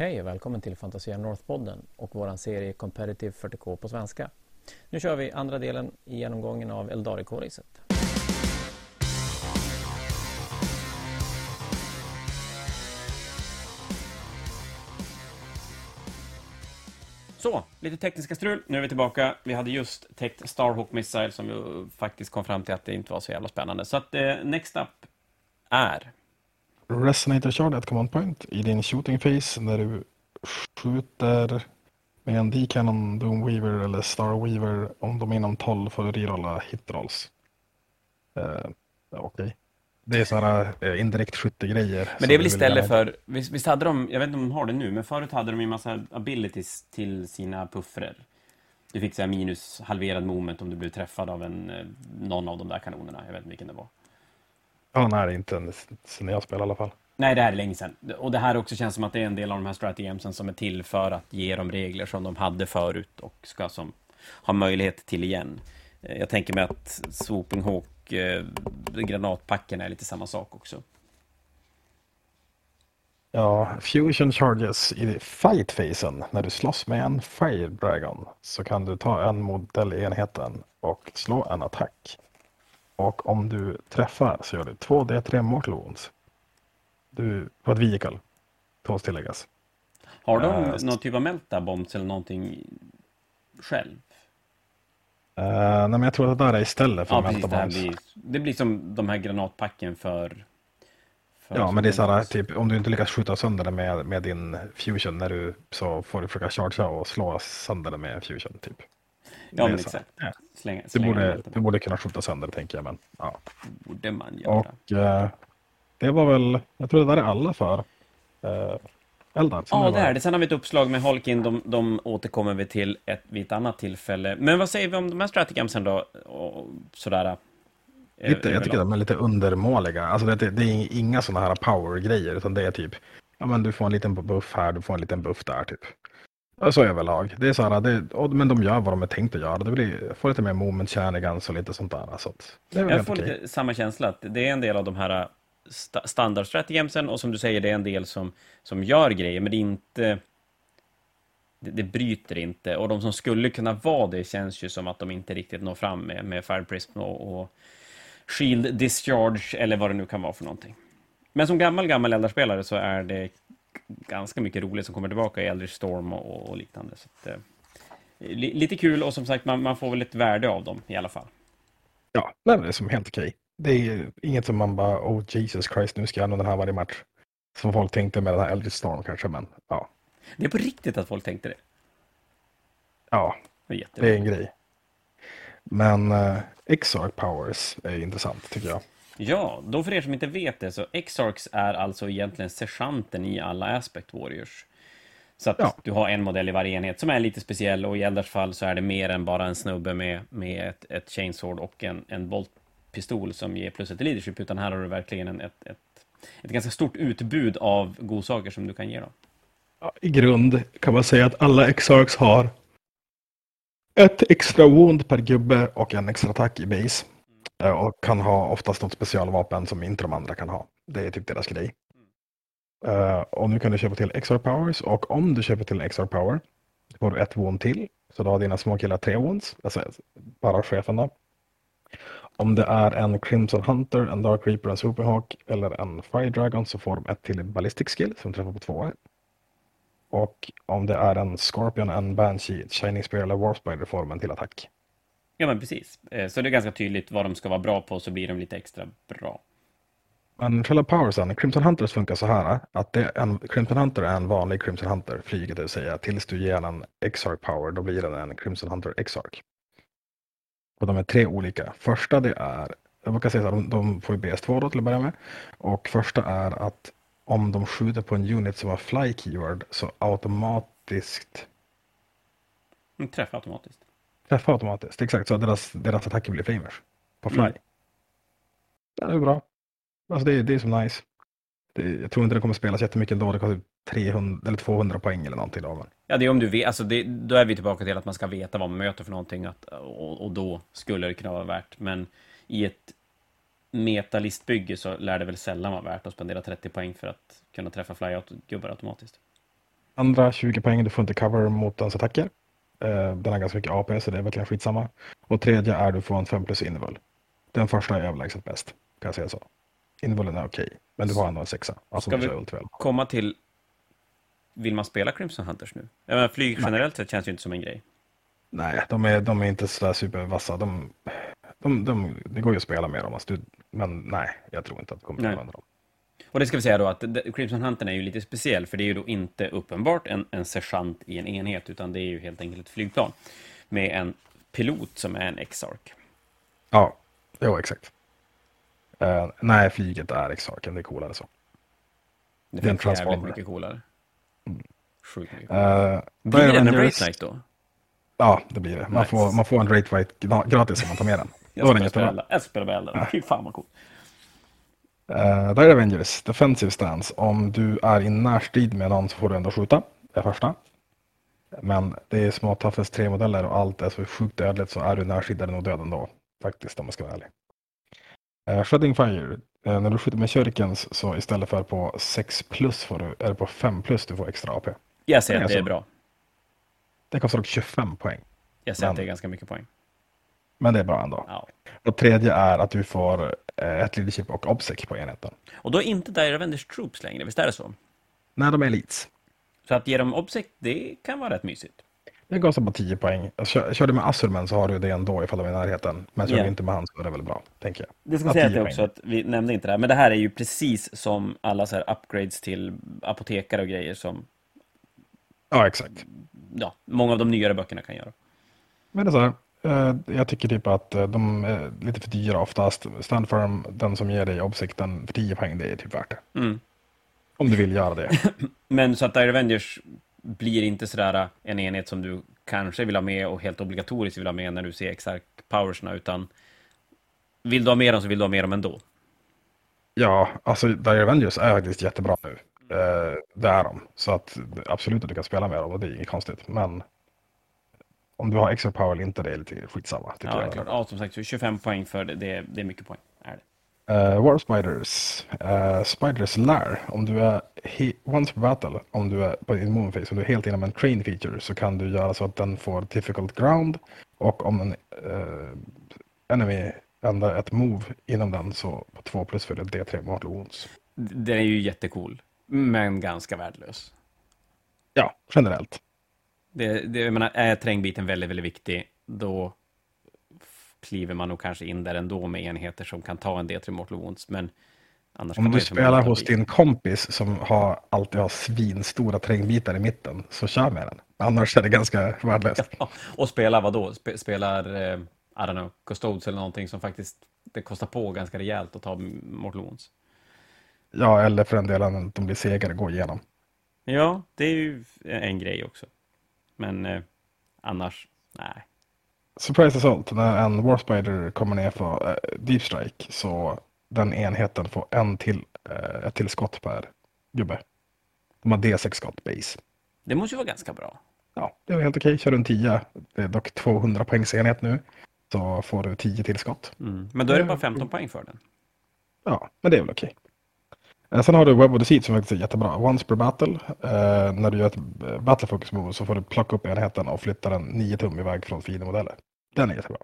Hej och välkommen till Fantasia North-podden och våran serie Competitive 40K på svenska. Nu kör vi andra delen i genomgången av Eldarikoriset. Så, lite tekniska strul. Nu är vi tillbaka. Vi hade just täckt Starhawk Missile som ju faktiskt kom fram till att det inte var så jävla spännande. Så att eh, next up är... Resonator Shard ett command point i din shooting phase när du skjuter med en D-Cannon, Doomweaver eller Starweaver om de är inom 12 får du rerolla hitrolls. Uh, Okej. Okay. Det är sådana uh, indirekt skyttegrejer. Men det är väl istället för, visst, visst, hade de, jag vet inte om de har det nu, men förut hade de ju massa abilities till sina puffrer. Du fick så minus halverad moment om du blev träffad av en, eh, någon av de där kanonerna. Jag vet inte vilken det var. Ja, nej, inte sen jag spelade i alla fall. Nej, det här är länge sedan. Och det här också känns som att det är en del av de här strategemsen som är till för att ge dem regler som de hade förut och ska som ha möjlighet till igen. Eh, jag tänker mig att Swooping Hawk, eh, granatpacken är lite samma sak också. Ja, Fusion Charges i fight-fasen. När du slåss med en Fire Dragon så kan du ta en modellenheten och slå en attack. Och om du träffar så gör du 2D3 mortal wounds. Du, på ett vehicle. Tåls tilläggas. Har de uh, någon typ av meltabombs eller någonting själv? Uh, nej, men jag tror att det där är istället för ja, meltabombs. Det, blir, det blir som de här granatpacken för... för ja, men det är så här, typ, om du inte lyckas skjuta sönder det med, med din fusion när du så får du försöka chargea och slå sönder det med fusion, typ. Ja, men exakt. Ja. Slänga, slänga du, borde, du borde kunna skjuta sönder det, tänker jag. Men, ja. borde man göra. Och, uh, det var väl, jag tror det där är alla för uh, Eldar. Ja, det är det. Sen har vi ett uppslag med Holkin. De, de återkommer vi till ett, vid ett annat tillfälle. Men vad säger vi om de här strategamsen då? Och sådär. Eh, lite, jag tycker de är lite undermåliga. Alltså det, det är inga sådana här power-grejer, utan det är typ, ja men du får en liten buff här, du får en liten buff där typ. Så överlag. Det är så här, det, men de gör vad de är tänkt att göra. Det blir, får lite mer moment shenanigans och lite sånt där. Så det jag får okej. lite samma känsla, att det är en del av de här st standard stratagemsen och som du säger, det är en del som, som gör grejer, men det är inte... Det, det bryter inte, och de som skulle kunna vara det känns ju som att de inte riktigt når fram med, med Fire Prism och, och Shield Discharge, eller vad det nu kan vara för någonting. Men som gammal, gammal eldarspelare så är det ganska mycket roligt som kommer tillbaka i Eldritch Storm och, och liknande. Så att, eh, li, lite kul och som sagt, man, man, får väl ett värde av dem i alla fall. Ja, det är som helt okej det är inget som man bara, oh Jesus Christ, nu ska jag använda den här varje match. Som folk tänkte med den här Eldritch Storm kanske, men ja. Det är på riktigt att folk tänkte det? Ja, det är, det är en grej. Men uh, Exarch Powers är intressant tycker jag. Ja, då för er som inte vet det så Exarchs är alltså egentligen sergeanten i alla Aspect Warriors. Så att ja. du har en modell i varje enhet som är lite speciell och i Eldars fall så är det mer än bara en snubbe med, med ett, ett chainsword och en, en bolt pistol som ger plus ett leadership, utan här har du verkligen en, ett, ett, ett ganska stort utbud av godsaker som du kan ge dem. Ja, I grund kan man säga att alla Exarchs har ett extra wound per gubbe och en extra attack i base. Eh, och kan ha oftast något specialvapen som inte de andra kan ha. Det är typ deras grej. Mm. Uh, och nu kan du köpa till XR powers och om du köper till XR power får du ett won till. Så då har dina små killar tre wounds, alltså bara chefen då. Om det är en Crimson Hunter, en Dark Reaper, en Superhawk eller en Fire Dragon så får de ett till Ballistic Skill som träffar på två. Och om det är en Scorpion, en Banshee, Shining Spear eller Warspider får de en till attack. Ja men precis. Eh, så det är ganska tydligt vad de ska vara bra på så blir de lite extra bra. Men själva powersen, Crimson Hunters funkar så här att det en, Crimson Hunter är en vanlig Crimson Hunter, flyget det vill säga, tills du ger den en Exarch Power, då blir den en Crimson Hunter Exarch. Och de är tre olika. Första det är, jag brukar säga så här, de, de får ju BS2 då till att börja med. Och första är att om de skjuter på en unit som har fly keyword så automatiskt Träffa automatiskt. Träffa automatiskt, exakt. Så deras, deras attacker blir flamers på fly. Mm. Det är bra. Alltså det, det är så nice. Det, jag tror inte det kommer spelas jättemycket ändå. Det kostar 300 eller 200 poäng eller någonting då. Ja, det är om du vet, alltså det, då är vi tillbaka till att man ska veta vad man möter för någonting att, och, och då skulle det kunna vara värt. Men i ett metalistbygge så lär det väl sällan vara värt att spendera 30 poäng för att kunna träffa flyout-gubbar automatiskt. Andra 20 poäng, du får inte cover mot ens attacker. Eh, den har ganska mycket AP så det är verkligen skitsamma. Och tredje är du får en 5 plus invul. Den första är överlägset bäst, kan jag säga så. Invullen är okej, men du får ändå en sexa. Alltså Ska vi- ultiväl. Komma till... Vill man spela Crimson Hunters nu? Jag menar, flyg generellt sett känns ju inte som en grej. Nej, de är, de är inte sådär supervassa. De, de, de, det går ju att spela med dem, alltså, du, men nej, jag tror inte att du kommer att använda dem. Och det ska vi säga då att Crimson Hunter är ju lite speciell, för det är ju då inte uppenbart en, en sergeant i en enhet, utan det är ju helt enkelt ett flygplan med en pilot som är en Exarch. Ja, jo exakt. Eh, nej, flyget är Exarchen, det är coolare så. Det Det är en finns jävligt transformer. mycket coolare. Sjukt mycket. Uh, Blir det en Knight då? Ja, det blir det. Man, Nice. får, man får en Great White gra- gratis om man tar med den. Jag Då är ska den spela jättebra. eldar. Jag ska spela eldar. Fy fan vad coolt. Uh, Dire Avengers, Defensive Stance. Om du är i närstrid med någon så får du ändå skjuta. Det är första. Men det är små Toughest 3-modeller och allt är så sjukt dödligt så är du närstrid är du nog död ändå. Faktiskt om man ska vara ärlig. Uh, Shredding Fire. Eh, när du skjuter med shurikens så istället för på 6 plus får du, är det på 5 plus du får extra AP. Jag Det är att det är bra. Det kostar dock 25 poäng. Jag säger att det är ganska mycket poäng. Men det är bra ändå. Ja. Och tredje är att du får eh, ett leadership och obsec på enheten. Och då är inte Dire Avengers Troops längre, visst är det så? När de är elites. Så att ge dem Obsec, det kan vara rätt mysigt. Det kostar bara 10 poäng. Jag kör, kör du med Assurmen så har du det ändå ifall de är i närheten. Men kör Ja. du inte med han så är det väl bra, tänker jag. Det ska Ja, säga 10 det också, poäng. att vi nämnde inte det här, men det här är ju precis som alla så här upgrades till apotekare och grejer som Ja, exakt. ja, många av de nyare böckerna kan göra. Men det är så här. Eh, Jag tycker typ att eh, de är lite för dyra oftast. Standfirm, den som ger dig obsec, den för 10 poäng, det är typ värt det. Mm. Om du vill göra det. Men så att Dire Avengers blir inte sådär en enhet som du kanske vill ha med och helt obligatoriskt vill ha med när du ser Exarch Powersna, utan vill du ha med dem så vill du ha med dem ändå. Ja, alltså Dire Avengers är faktiskt jättebra nu. Eh, det är de. Så att absolut att du kan spela med dem och det är inget konstigt. Men om du har extra power eller inte, det är lite skitsamma. Tycker Ja, jag. klart. Ja, som sagt, så 25 poäng för det, det, är- det är mycket poäng. Är det. Eh, War Spiders. Uh, Spiders Lair. Om du är once per battle, om du är på din moonface, om du är helt inom en train feature så kan du göra så att den får difficult ground och om en uh, enemy ändrar ett move inom den så på 2 plus för det D3 mortal wounds. Den är ju jättecool, men ganska värdelös. Ja, generellt. Det, det, jag menar, är terrängbiten väldigt, väldigt viktig, då kliver man nog kanske in där ändå med enheter som kan ta en D3 Mortal Wounds, men annars Om du spelar hos din kompis som har, alltid har svinstora terrängbitar i mitten så kör med den. Annars är det ganska värdelöst. Ja, och spela vad då? Spe, spelar, eh, I don't know, Custodes eller någonting som faktiskt det kostar på ganska rejält att ta Mortal Wounds. Ja, eller för den delen att de blir segare gå igenom. Ja, det är ju en grej också. Men eh, annars, nej. Surprise Assault, när en Warspider kommer ner för eh, Deep Strike så den enheten får en till, eh, ett till skott per gubbe. De har D6 skott base. Det måste ju vara ganska bra. Ja, det är helt okej. Kör du en 10, det är dock 200 poängs enhet nu, så får du 10 tillskott. Mm. Men då är det bara 15 poäng för den. Ja, men det är väl okej. Eh, Sen har du Web of Deceit som faktiskt är jättebra. Once per battle. Eh, när du gör ett eh, battle focus move så får du plocka upp enheten och flytta den 9 tum iväg från fiendemodeller. Den är jättebra.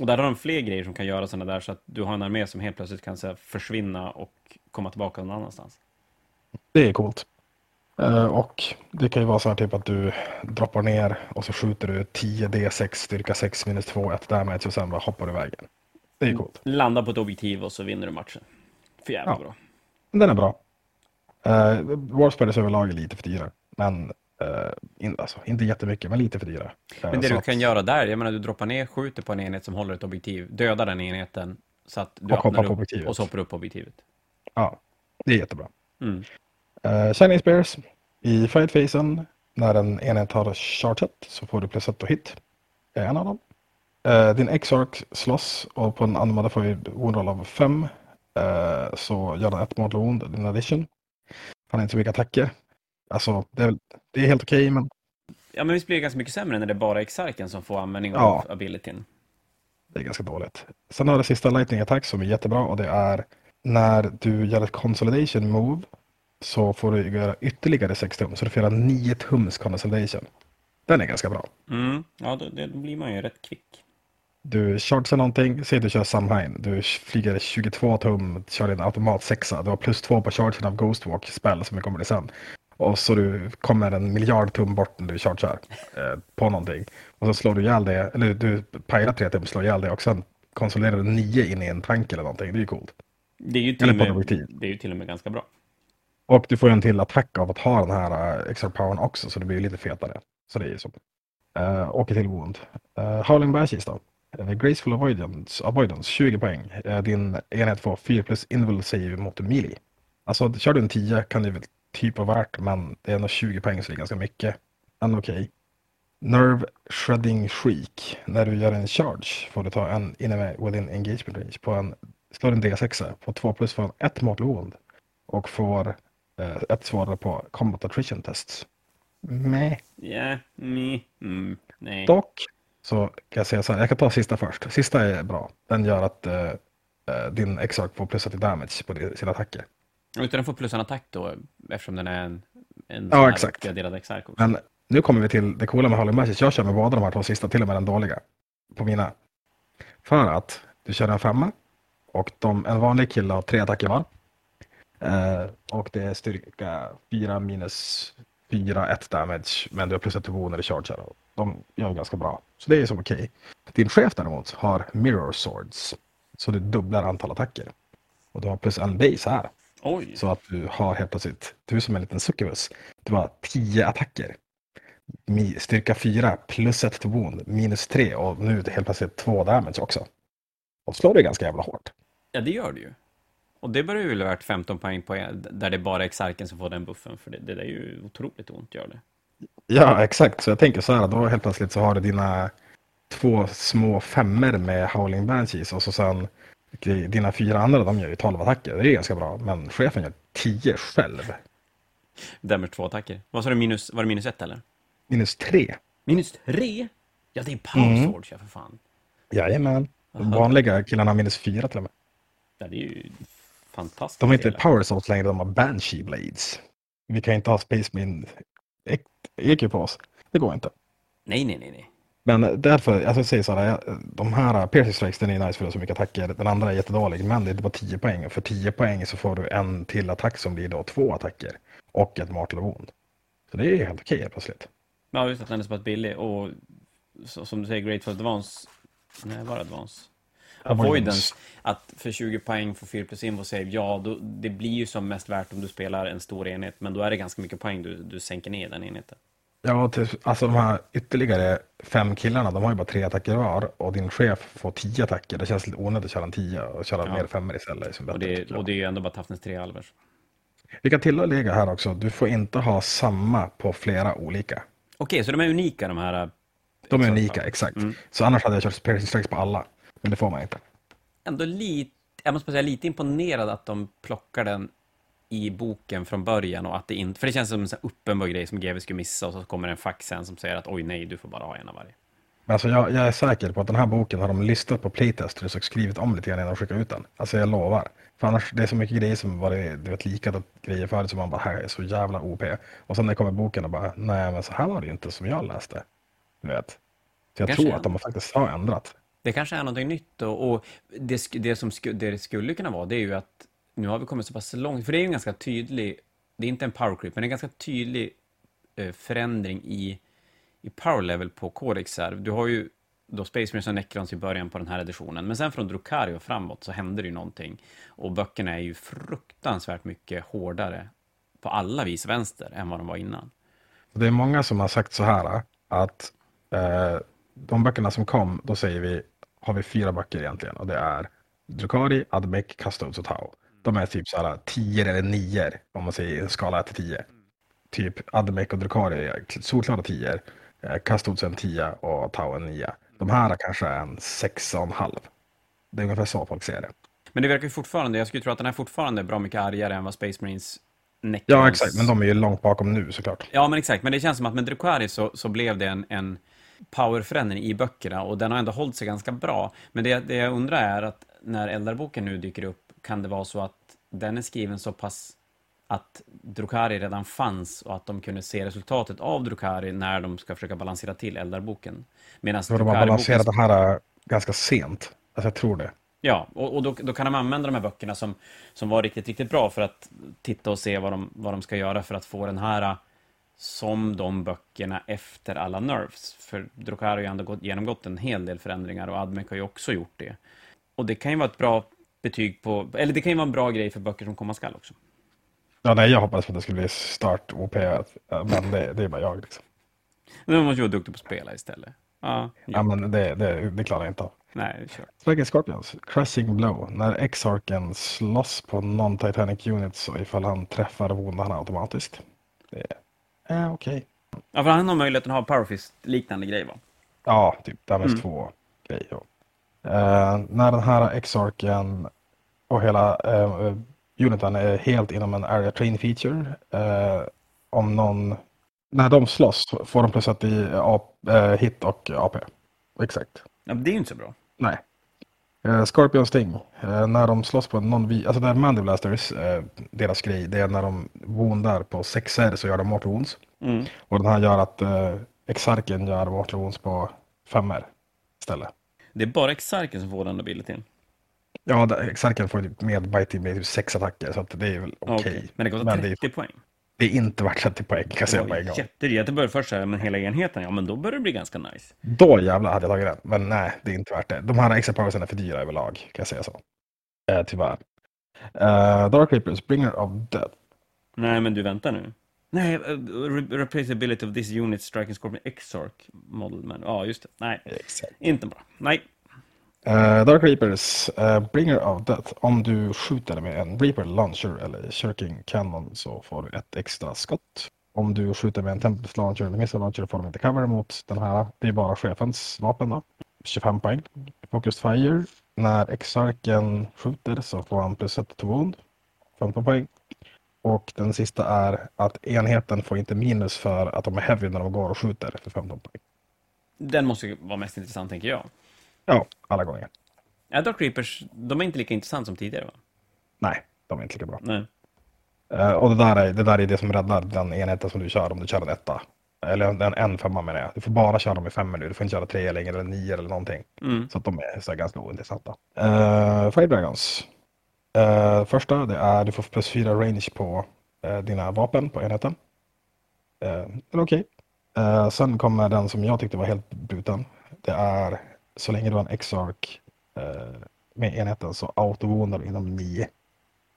Och där har de fler grejer som kan göra sådana där så att du har en armé som helt plötsligt kan här, försvinna och komma tillbaka någon annanstans. Det är coolt. Eh, och det kan ju vara så här typ att du droppar ner och så skjuter du 10 D6 styrka 6 minus 2 1 damage och sen bara hoppar du iväg. Det är coolt. Landa på ett objektiv och så vinner du matchen. För jävla Ja. bra. Den är bra. Uh, Warspiders överlag är lite för dyra. Men eh, in, alltså, inte jättemycket, men lite för dyra. Eh, Men det du att- kan göra där, jag menar du droppar ner, skjuter på en enhet som håller ett objektiv, dödar den enheten så att du Och öppnar upp objektivet. och så hoppar du upp objektivet. Ja, det är jättebra. Mm. Uh, Shining Spears. I fight-phasen, när en enhet har charget så får du plus ett och hit. är en av dem. Eh, din X-Arc slåss och på en unmodified wound roll av 5 så gör den ett mortal wound in addition. Han har inte så mycket attacker. Alltså, det är, det är helt okej, men Ja, men visst blir det ganska mycket sämre när det är bara Exarken som får användning Ja. av abilityn. det är ganska dåligt. Sen har det sista lightning attack som är jättebra och det är när du gör ett consolidation move så får du göra ytterligare 6 tum. Så du får göra 9 tums condensation. Den är ganska bra. Mm. Ja, då, då blir man ju rätt kvick. Du chargear någonting, säg du kör Samhain. Du flyger 22 tum, kör en automat sexa. Du har plus 2 på chargen av Ghostwalk spel som vi kommer till sen. Och så du kommer en miljard tum bort när du chargear eh, på någonting. Och så slår du ihjäl det, eller du pajar 3 tum, slår ihjäl det och sen konsoliderar du 9 in i en tank eller någonting. Det är ju coolt. Det är ju till, Eller med, det är ju till och med ganska bra. Och du får ju en till attack av att ha den här uh, extra powern också, så det blir ju lite fetare. Så det är ju så. Uh, åker till Wound. Uh, Howling Banshees då. Uh, Graceful Avoidance, avoidance 20 poäng. Uh, din enhet får 4 plus Invul Save mot melee. Alltså, kör du en 10 kan det väl typ vara värt, men det är nog 20 poäng så det är ganska mycket. Men okej. Nerve Shredding Shriek. När du gör en charge får du ta en enemy within engagement range på en, slår en D6 på 2 plus en 1 mot wound och får eh, ett svårare på combat attrition tests. Meh. Ja, mm, mm, nej. Dock så kan jag säga så här, jag kan ta sista först. Sista är bra. Den gör att eh, eh, din Exarch får plussa till damage på sina attacker. Utan den får plus en attack då, eftersom den är en, en Ja, exakt. exark också. Men nu kommer vi till det coola med Holly Matches. Jag kör med båda de här två sista, till och med den dåliga. På mina. För att du kör en femma och de, en vanlig kille har tre attacker var. Eh, och det är styrka 4 minus 4, 1 damage. Men du har plus ett till när du chargear. De gör ganska bra. Så det är som okej. Din chef däremot har mirror swords. Så du dubblar antal attacker. Och du har plus en base här. Oj! Så att du har helt plötsligt, du är som en liten succubus. Du har 10 attacker. Styrka 4 plus 1 till wound, minus 3 och nu helt plötsligt 2 damage också. Och slår det ganska jävla hårt. Ja, det gör det ju. Och det börjar ju värt 15 poäng på där det är bara exarken som får den buffen, för det, det där är ju otroligt ont, gör det. Ja, exakt. Så jag tänker så här, då helt plötsligt så har du dina två små femmer med Howling Banshees och så sen dina fyra andra, de gör ju 12 attacker. Det är ganska bra, men chefen gör 10 själv. Damage två attacker. Vad sa du, minus, var det minus ett eller? Minus 3. Minus tre? Ja, det är power Mm. swords, ja för fan. Jajamän. De vanliga killarna har minus 4 till och med. Ja, det är ju fantastiskt. De har inte. Power Souls längre, de har Banshee Blades. Vi kan inte ha Space Marine på oss. Det går inte. Nej, nej, nej, nej. Men därför, alltså jag säger så här, de här Piercing Strikes, den är nice för att så mycket attacker. Den andra är jättedålig, men det är bara 10 poäng. För 10 poäng så får du en till attack som blir då två attacker. Och ett Mortal Wound. Så det är helt okej helt plötsligt. Ja, just att den är så pass billig och så, som du säger, Grateful Advance. Nej, var Advance? Avoidance. Att för 20 poäng få 4 plus info save, ja, då, det blir ju som mest värt om du spelar en stor enhet, men då är det ganska mycket poäng du, du sänker ner den enheten. Ja, alltså de här ytterligare fem killarna, de har ju bara tre attacker var. Och din chef får 10 attacker. Det känns lite onödigt att köra en 10 och köra Ja. mer femmer istället. Som Och det, och det är ju ändå bara Toughness 3 alvers. Vi kan tillägga här också, du får inte ha samma på flera olika. Okej, så de är unika de här. De är unika, exakt. Mm. Så annars hade jag kört piercing strikes på alla. Men det får man inte. Ändå lite, jag måste säga lite imponerad att de plockar den i boken från början och att det inte, för det känns som en sån uppenbar grej som GW skulle missa och så kommer en fax sen som säger att oj nej, du får bara ha en av varje. Men alltså jag, jag är säker på att den här boken har de listat på playtesters och skrivit om lite grann innan de skickar ut den. Alltså jag lovar. För annars, det är så mycket grejer som varit du vet, likadana grejer förut som man bara, här är så jävla OP. Och sen när det kommer boken och bara, nej men så här var det ju inte som jag läste. Du vet. Så jag Kanske tror att de faktiskt har ändrat. Det kanske är någonting nytt och, och det, det som sku, det skulle kunna vara, det är ju att nu har vi kommit så pass långt, för det är ju en ganska tydlig, det är inte en power creep, men en ganska tydlig eh, förändring i, i power level på Codexar. Du har ju då Space Marines och Necrons i början på den här editionen, men sen från Drukario och framåt så händer det ju någonting. Och böckerna är ju fruktansvärt mycket hårdare på alla vis vänster än vad de var innan. Det är många som har sagt så här att eh, de böckerna som kom, då säger vi, har vi fyra böcker egentligen och det är Drukari, Admec, Custodes och Tau. De är typ så här 10 eller 9 om man säger en skala 1 till 10. Typ Admec och Drukari är solklara 10, eh, Custodes är en 10 och Tau en 9. De här kanske är en 6,5. Det är ungefär så folk ser det. Men det verkar ju fortfarande, jag skulle tro att den är fortfarande bra mycket argare än vad Space Marines Necrons... Ja, exakt, men de är ju långt bakom nu såklart. Ja, men exakt. Men det känns som att med Drukari så, så blev det en, en powerförändring i böckerna och den har ändå hållit sig ganska bra. Men det, det jag undrar är att när Eldarboken nu dyker upp, kan det vara så att den är skriven så pass att Drukari redan fanns och att de kunde se resultatet av Drukari när de ska försöka balansera till Eldarboken. Medan Så de har balanserat det här äh, ganska sent. Alltså jag tror det. Ja, och, och då, då, kan de använda de här böckerna som, som var riktigt, riktigt bra för att titta och se vad de, vad de ska göra för att få den här som de böckerna efter alla nerfs. För Drukari har ju ändå gått, genomgått en hel del förändringar och Admec har ju också gjort det. Och det kan ju vara ett bra betyg på, eller det kan ju vara en bra grej för böcker som komma skall också. Ja, nej, jag hoppades på att det skulle bli start OP, men det, det är bara jag. Liksom. Men måste ju vara duktig på att spela istället. Ja, ja men det, det, det klarar jag inte av. Nej, kör. Striking Scorpions, Crushing Blow. När Exarken slåss på non-Titanic units så ifall han träffar vondar han automatiskt. Det är eh, okej. Okay. Ja, för han har möjligheten att ha Powerfist-liknande grej va? Ja, typ Damage mm. 2 grej. Ja. Uh, när den här Exarken och hela uh, uniten är helt inom en area train feature. Uh, om någon, när de slåss får de plus ett i uh, hit och AP. Exakt. Ja, det är ju inte så bra. Nej. Uh, Scorpion Sting, uh, när de slåss på non alltså det är Mandiblasters, uh, deras grej, det är när de woundar på 6R så gör de mortal wounds. Mm. Och den här gör att uh, Exarken gör mortal wounds på 5R istället. Det är bara Exarken som får den abilityn? Ja, Exarken får med biting med typ 6 attacker så att det är väl okej. Okay. Okay. Men det kostar 30 det är, poäng? Det är inte värt 30 poäng kan jag säga på en gång. Jättedyrt. Det börjar först säga, men hela enheten, ja men då börjar det bli ganska nice. Då jävlar hade jag tagit den. Men nej, det är inte värt det. De här extra är för dyra överlag, kan jag säga så. Eh, tyvärr. Uh, Dark Reapers, Bringer of Death. Nej, men du väntar nu. Nej, uh, replaceability of this unit striking scorpion Exarch model. Men, ja, just det. Nej, Exakt. inte bra. Nej. Uh, Dark Reapers, uh, Bringer of Death. Om du skjuter med en Reaper Launcher eller Shirking Cannon så får du ett extra skott. Om du skjuter med en Tempest Launcher eller Missile Launcher får du inte cover mot den här. Det är bara chefens vapen då. 25 poäng. Focused Fire. När Exarken skjuter så får han plus 1-2. wound. 15 poäng. Och den sista är att enheten får inte minus för att de är heavy när de går och skjuter för 15 poäng. Den måste ju vara mest intressant tänker jag. Ja, alla gånger. Ja, Dark Reapers, de är inte lika intressant som tidigare va? Nej, de är inte lika bra. Nej. Uh, och det där, är, det där är det som räddar den enheten som du kör om du kör en etta. Eller en, en femma menar jag. Du får bara köra dem i femmor nu. Du får inte köra tre längre eller nio eller någonting. Mm. Så att de är så ganska ointressanta. Uh, Fire Dragons. Uh, första det är du får plus fyra range på uh, dina vapen på enheten. Uh, är okej. Okay. sen kommer den som jag tyckte var helt bruten. Det är så länge du har en X-Arc eh, med enheten så autovånar du inom 9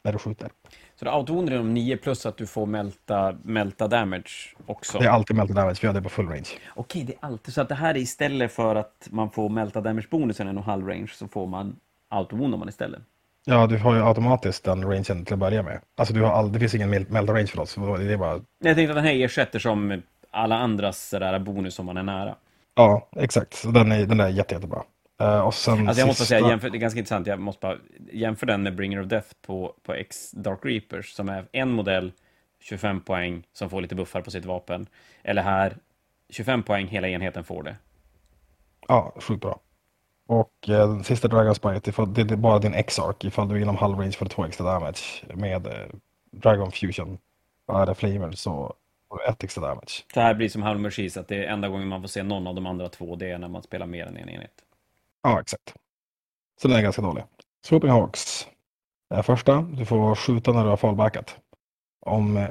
när du skjuter. Så du autovånar inom 9 plus att du får melta, melta damage också? Det är alltid melta damage, jag har det på full range. Okej, det är alltid så att det här är istället för att man får melta damage-bonusen en och halv range så får man autovånar man istället? Ja, du har ju automatiskt den rangen till att börja med. Alltså du har all, det finns ingen melta range för oss. Det är bara... Jag tänkte att den här ersätter som alla andras sådär bonus om man är nära. Ja, exakt. Så den är, den är jätte, jättebra. Uh, och sen alltså jag måste säga, jämför, det är ganska intressant, jag måste bara jämföra den med Bringer of Death på, på X Dark Reapers, som är en modell, 25 poäng, som får lite buffar på sitt vapen. Eller här, 25 poäng, hela enheten får det. Ja, sjukt bra. Och eh, den sista Dragon Spite, det är bara din X-Arc, ifall du är inom halv range du två extra damage. Med eh, Dragon Fusion, är det Flamer, så ett extra damage. Så här blir som Halmer Cheese, att det är enda gången man får se någon av de andra två, det är när man spelar mer än en enhet. Ja, exakt. Så den är ganska dålig. Swooping Hawks. Första, du får skjuta när du har fallbackat. Om, eh,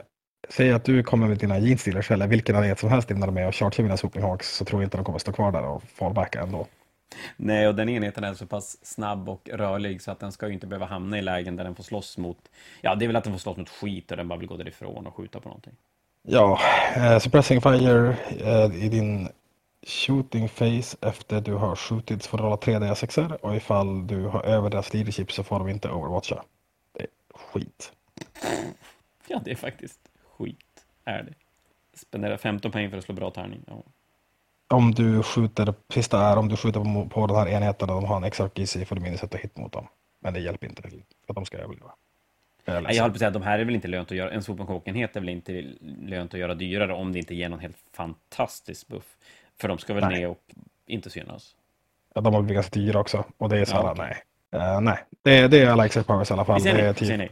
säg att du kommer med dina jeansdealers eller vilken enhet som helst när de är och chargear mina Swooping Hawks så tror jag inte de kommer stå kvar där och fallbacka ändå. Nej, och den enheten är så pass snabb och rörlig så att den ska ju inte behöva hamna i lägen där den får slåss mot... Ja, det är väl att den får slåss mot skit och den bara vill gå därifrån och skjuta på någonting. Ja, eh, suppressing fire eh, i din shooting face efter du har skjutit så får du rolla 3D6 och ifall du har över deras leadership så får de inte overwatcha. Det är skit. Ja, det är faktiskt skit, är det. Spendera 15 poäng för att slå bra tärning. Ja. Om du skjuter, sista är om du skjuter på, på den här enheten och de har en exark i sig får du minus ett hit mot dem. Men det hjälper inte för att de ska överleva. Jag, jag höll på att säga att de här är väl inte lönt att göra, en Swoop-enhet är väl inte lönt att göra dyrare om det inte ger någon helt fantastisk buff. För de ska väl nej. ner och inte synas? Ja, de har blivit ganska dyra också. Och det är så här, ja, okay. nej. Uh, nej, det, det är Access Powers i alla fall. Säger nej. Det är typ... nej.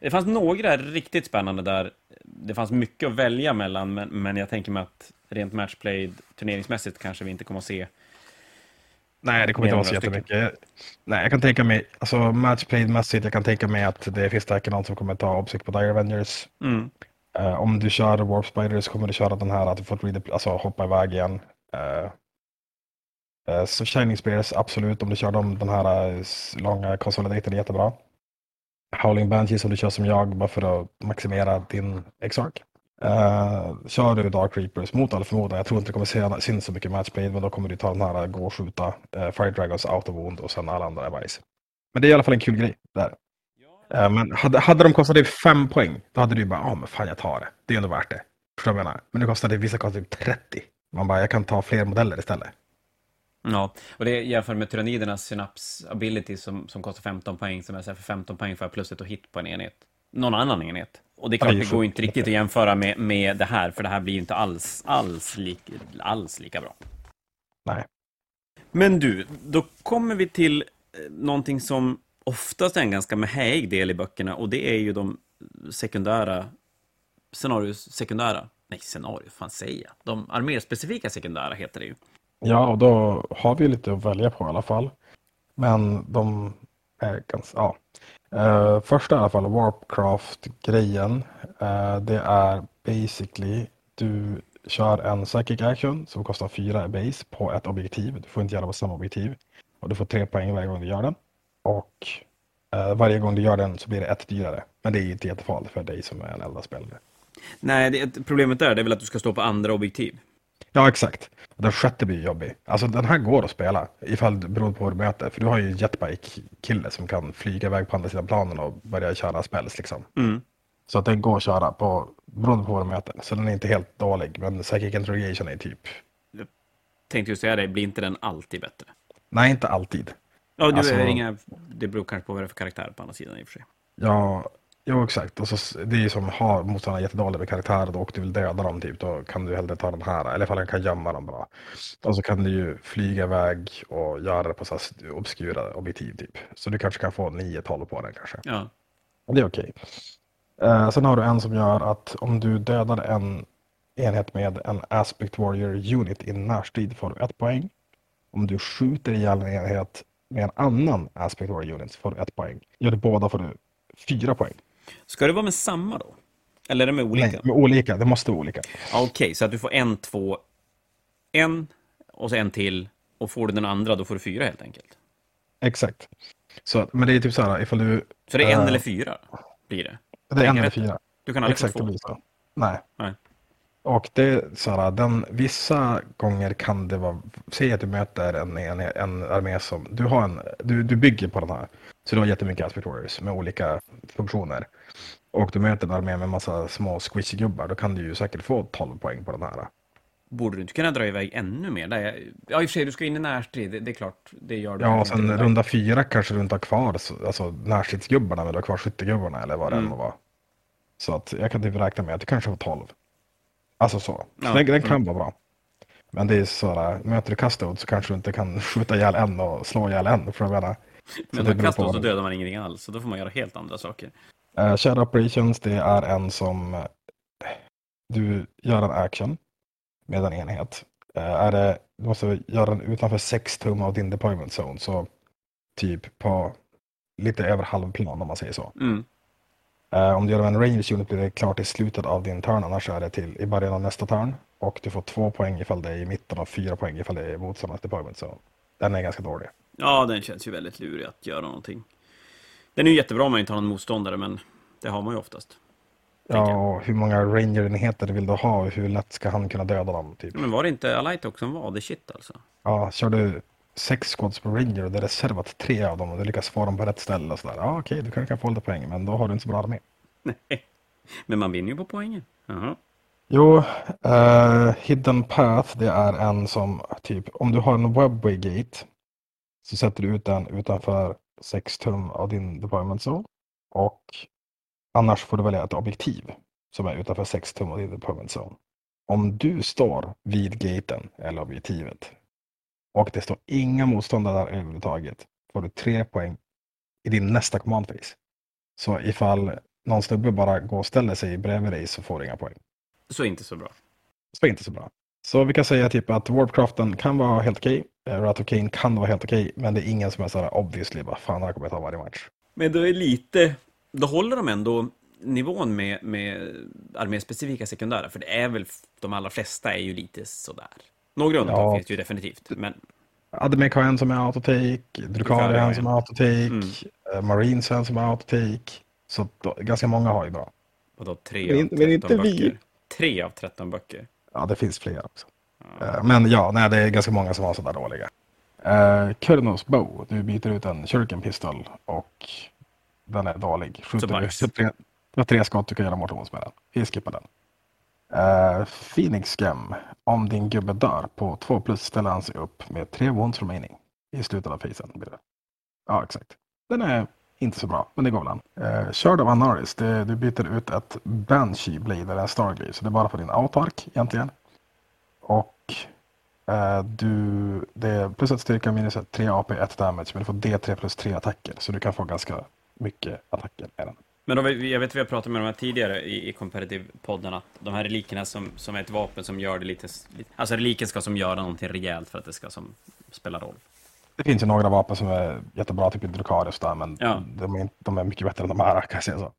Det fanns några riktigt spännande där. Det fanns mycket att välja mellan, men, men jag tänker mig att rent matchplay turneringsmässigt kanske vi inte kommer att se Nej, det kommer inte vara så jättemycket. Nej, jag kan tänka mig, alltså matchplay-mässigt, jag kan tänka mig att det finns säkert någon som kommer ta Opsic på Dire Avengers. Mm. Uh, om du kör Warp Spiders kommer du köra den här att du får alltså hoppa iväg igen. Uh, uh, så Shining Spears, absolut, om du kör dem, den här långa konsolidatorn är jättebra. Howling Banshees om du kör som jag, bara för att maximera din Exarch. Uh, kör du Dark Reapers mot all förmodan, jag tror inte det kommer synas så mycket matchplay, men då kommer du ta den här eh, gå och skjuta uh, eh, Fire Dragons out of wound och sen alla andra är bajs. Men det är i alla fall en kul grej där. Uh, men hade, hade de kostat dig fem poäng, då hade du bara, ja oh, men fan jag tar det. Det är ändå värt det. Förstår du vad jag menar? Men nu kostar det vissa kostar typ 30. Man bara, jag kan ta fler modeller istället. Ja, och det jämför med tyrannidernas synaps ability som, som kostar 15 poäng, som jag säger för 15 poäng får jag plus ett och hit på en enhet. Någon annan enhet. Och det är klart, det, går inte riktigt att jämföra med, med det här, för det här blir ju inte alls, alls, lik, alls lika bra. Nej. Men du, då kommer vi till eh, någonting som oftast är en ganska mähäig del i böckerna, och det är ju de sekundära, scenarios sekundära, nej scenario, fan säger jag? De arméspecifika sekundära heter det ju. Ja, och då har vi lite att välja på i alla fall. Men de är ganska, ja. Uh, första i alla fall, Warpcraft-grejen. Uh, det är basically, du kör en psychic action som kostar fyra base på ett objektiv. Du får inte göra på samma objektiv. Och du får tre poäng varje gång du gör den. Och uh, varje gång du gör den så blir det ett dyrare. Men det är inte jättefarligt för dig som är en äldre spelare. Nej, det, problemet där det är väl att du ska stå på andra objektiv. Ja, exakt. Den sjätte blir jobbig. Alltså den här går att spela ifall det beror på hur du möter. För du har ju jetbike-kille som kan flyga iväg på andra sidan planen och börja köra spells liksom. Mm. Så att den går att köra på, beroende på vad du möter. Så den är inte helt dålig. Men Psychic Interrogation är typ... Jag tänkte ju säga det, blir inte den alltid bättre? Nej, inte alltid. Ja, du alltså, inga, det beror kanske på vad det är för karaktär på andra sidan i och för sig. Ja, Jo exakt, och så, det är ju som har motståndarna jättedåliga karaktärer och du vill döda dem typ, då kan du hellre ta den här, eller ifall han kan gömma dem bra. Och så kan du ju flyga iväg och göra det på så här obskura objektiv typ. Så du kanske kan få 9-12 på den kanske. Ja. Och det är okej. Okay. Uh, sen har du en som gör att om du dödar en enhet med en Aspect Warrior Unit i närstrid får du ett poäng. Om du skjuter ihjäl en enhet med en annan Aspect Warrior Unit får du ett poäng. Gör du båda får du fyra poäng. Ska det vara med samma då? Eller är det med olika? Nej, med olika. Det måste vara olika. Okej, okay, så att du får en, två, en och så en till. Och får du den andra, då får du fyra helt enkelt. Exakt. Så, men det är typ så här, ifall du... Så det är en äh, eller fyra blir det? Det är en eller fyra. Du kan aldrig Exakt, få två? Det blir. Nej. Nej. Och det är så här, den, vissa gånger kan det vara, säg att du möter en, en, en armé som, du har en, du, du bygger på den här. Så du har jättemycket warriors med olika funktioner. Och du möter en armé med massa små squishy-gubbar, då kan du ju säkert få 12 poäng på den här. Borde du inte kunna dra iväg ännu mer? ja, i och för sig, du ska in i närstrid, det, det är klart, det gör du. Ja, och sen runda fyra kanske du inte har kvar alltså, närstridsgubbarna, men du har kvar skyttegubbarna eller vad det mm. än må vara. Så att jag kan typ räkna med att du kanske får 12. Alltså så. så ja. den, den, kan mm. vara bra. Men det är sådär, möter du Custode så kanske du inte kan skjuta ihjäl en och slå ihjäl en. För jag menar. Men med Custode så dödar man ingenting alls, så då får man göra helt andra saker. Uh, Shadow Operations, det är en som eh, du gör en action med en enhet. Uh, är det, du måste göra den utanför 6 tum av din deployment zone, så typ på lite över halvplan om man säger så. Mm. Uh, om du gör en range unit blir det klart i slutet av din turn, annars är det till i början av nästa turn. Och du får två poäng ifall det är i mitten och fyra poäng ifall det är motståndarnas deployment. Så den är ganska dålig. Ja, den känns ju väldigt lurig att göra någonting. Den är ju jättebra om man inte har någon motståndare, men det har man ju oftast. Ja, hur många ranger-enheter vill du ha och hur lätt ska han kunna döda dem? Typ? Men var det inte Alightok som var det shit alltså? Ja, kör du sex squads på Ranger och det är reservat tre av dem och du lyckas få dem på rätt ställe och sådär. Ja, okej, du kanske kan få lite poäng, men då har du inte så bra armé. Nej, men man vinner ju på poängen. Jaha. Jo, uh, Hidden Path, det är en som typ, om du har en Webway Gate så sätter du ut den utanför 6 tum av din deployment zone. Och annars får du välja ett objektiv som är utanför 6 tum av din deployment zone. Om du står vid gaten eller objektivet och det står inga motståndare där överhuvudtaget får du tre poäng i din nästa command phase. Så ifall någon snubbe bara går och ställer sig bredvid dig så får du inga poäng. Så inte så bra. Så inte så bra. Så vi kan säga typ att Warpcraften kan vara helt okej. Okay. Wrath of Kane kan vara helt okej. Men det är ingen som är så här obviously bara fan det här kommer jag ta varje match. Men då är lite, då håller de ändå nivån med, med arméspecifika sekundära. För det är väl, de allra flesta är ju lite sådär. Några undantag ja. finns ju definitivt. Men... Admec har en som är autotake, Drukari har en som är autotake, mm. Uh, Marines har en som är autotake. Så då, ganska många har ju bra. Och då tre men, av 13 men inte böcker? Vi. Tre av 13 böcker? Ja, det finns fler också. Uh, men ja, nej, det är ganska många som har sådär dåliga. Uh, Kurnos Bow, du byter ut en Shuriken Pistol och den är dålig. Skjuter du tre skott, du kan göra motions med den. Vi skippar den. Uh, Phoenix Gem. Om din gubbe dör på 2 plus ställer han sig upp med tre wounds remaining i slutet av facen. Ja, exakt. Den är inte så bra, men det går väl an. Eh, körd av Anaris. Det, du byter ut ett Banshee Blade eller en Starglade. Så det är bara för din autark egentligen. Och eh, du, det är plus ett styrka minus 3 AP, 1 damage. Men du får D3 plus 3 attacker. Så du kan få ganska mycket attacker med den. Men då, jag vet att vi har pratat med de här tidigare i, i Comparative-podden, att de här relikerna som, som är ett vapen som gör det lite... Alltså reliken ska som göra någonting rejält för att det ska som spela roll. Det finns ju några vapen som är jättebra, typ Drukarius där, men ja. de, är, de är mycket bättre än de här, kan jag säga så.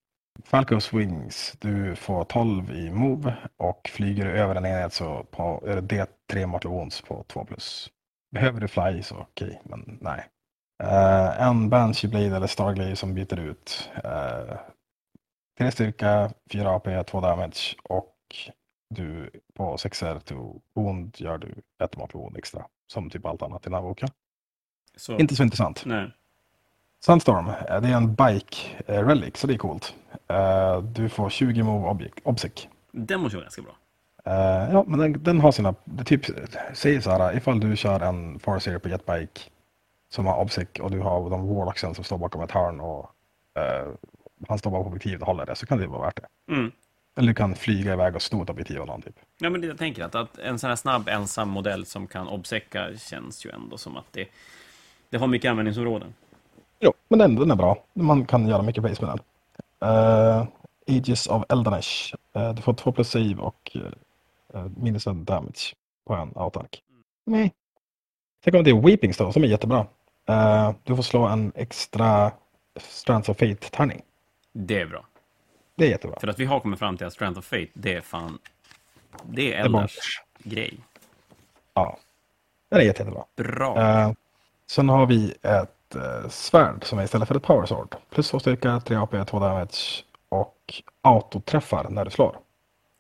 Falcos Wings, du får 12 i move och flyger du över en enhet så på, är det D3 Mortal Wounds på 2 plus. Behöver du fly så okej, okay, men nej. Uh, en Banshee Blade eller Starglade som byter ut. Uh, 3 styrka, 4 AP, 2 damage och du på 6 r to wound gör du ett mot wound extra. Som typ allt annat i den här boken. Så. Inte så intressant. Nej. Sunstorm, eh, det är en bike eh, relic så det är coolt. Uh, du får 20 move object, obsec. Den måste vara ganska bra. Ja, men den, den, har sina, det typ säger så här, ifall du kör en Farseer på jetbike som har obsec och du har de warlocksen som står bakom ett hörn och uh, han står bakom objektivet och håller det så kan det vara värt det. Mm. Eller du kan flyga iväg och sno ett objektiv av någon typ. Ja, men jag tänker att, att en sån här snabb ensam modell som kan obsecka känns ju ändå som att det, det har mycket användningsområden. Jo, men den, den är bra. Man kan göra mycket base med den. Uh, Aegis of Eldanesh. Uh, du får två plus save och uh, minus en damage på en autark. Nej. Mm. Tänk om det är Weeping Stone som är jättebra. Uh, du får slå en extra Strands of Fate-tärning. Det är bra. Det är jättebra. För att vi har kommit fram till att Strength of Fate, det är fan... Det är Eldars grej. Ja. Den är jätte, jättebra. Bra. Uh, sen har vi ett uh, svärd som är istället för ett power sword. Plus två styrka, 3 AP, 2 damage och autoträffar när du slår.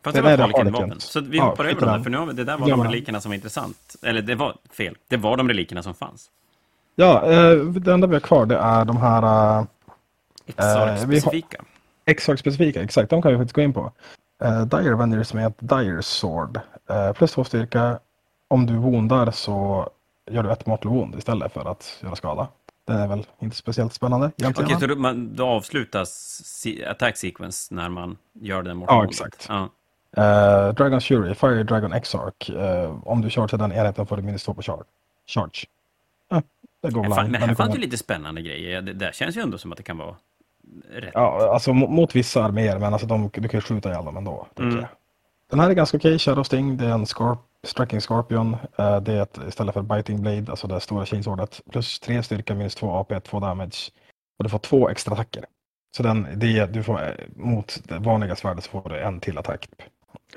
Fast det, det var ett vapen. Så vi ja, hoppar över dem för nu det där var ja, de relikerna som var intressant. Eller det var fel. Det var de relikerna som fanns. Ja, uh, det enda vi har kvar det är de här... Exarch-specifika. Eh, Exarch-specifika, exakt. De kan vi faktiskt gå in på. Uh, Dire Avengers med ett Dire Sword. Uh, plus två styrka. Om du woundar så gör du ett wound istället för att göra skada. Det är väl inte speciellt spännande egentligen. Okej, så man, då avslutas attack sequence när man gör den mortal Ja, exakt. Ja. Uh, Dragon Fury, Fire Dragon Exarch. Uh, om du kör till den enheten får du minus två på charge. charge. Uh, det går väl an. Men här fanns ju lite spännande grejer. Det där känns ju ändå som att det kan vara rätt. Ja, alltså mot vissa arméer, men alltså de, du kan skjuta ihjäl dem ändå. Mm. Den här är ganska okej, okay. Shadow Sting, det är en Scorp Striking Scorpion. Uh, det är ett, istället för Biting Blade, alltså det stora chainswordet, plus tre styrka, minus två AP, två damage. Och du får två extra attacker. Så den, det, du får, eh, mot det vanliga svärdet så får du en till attack.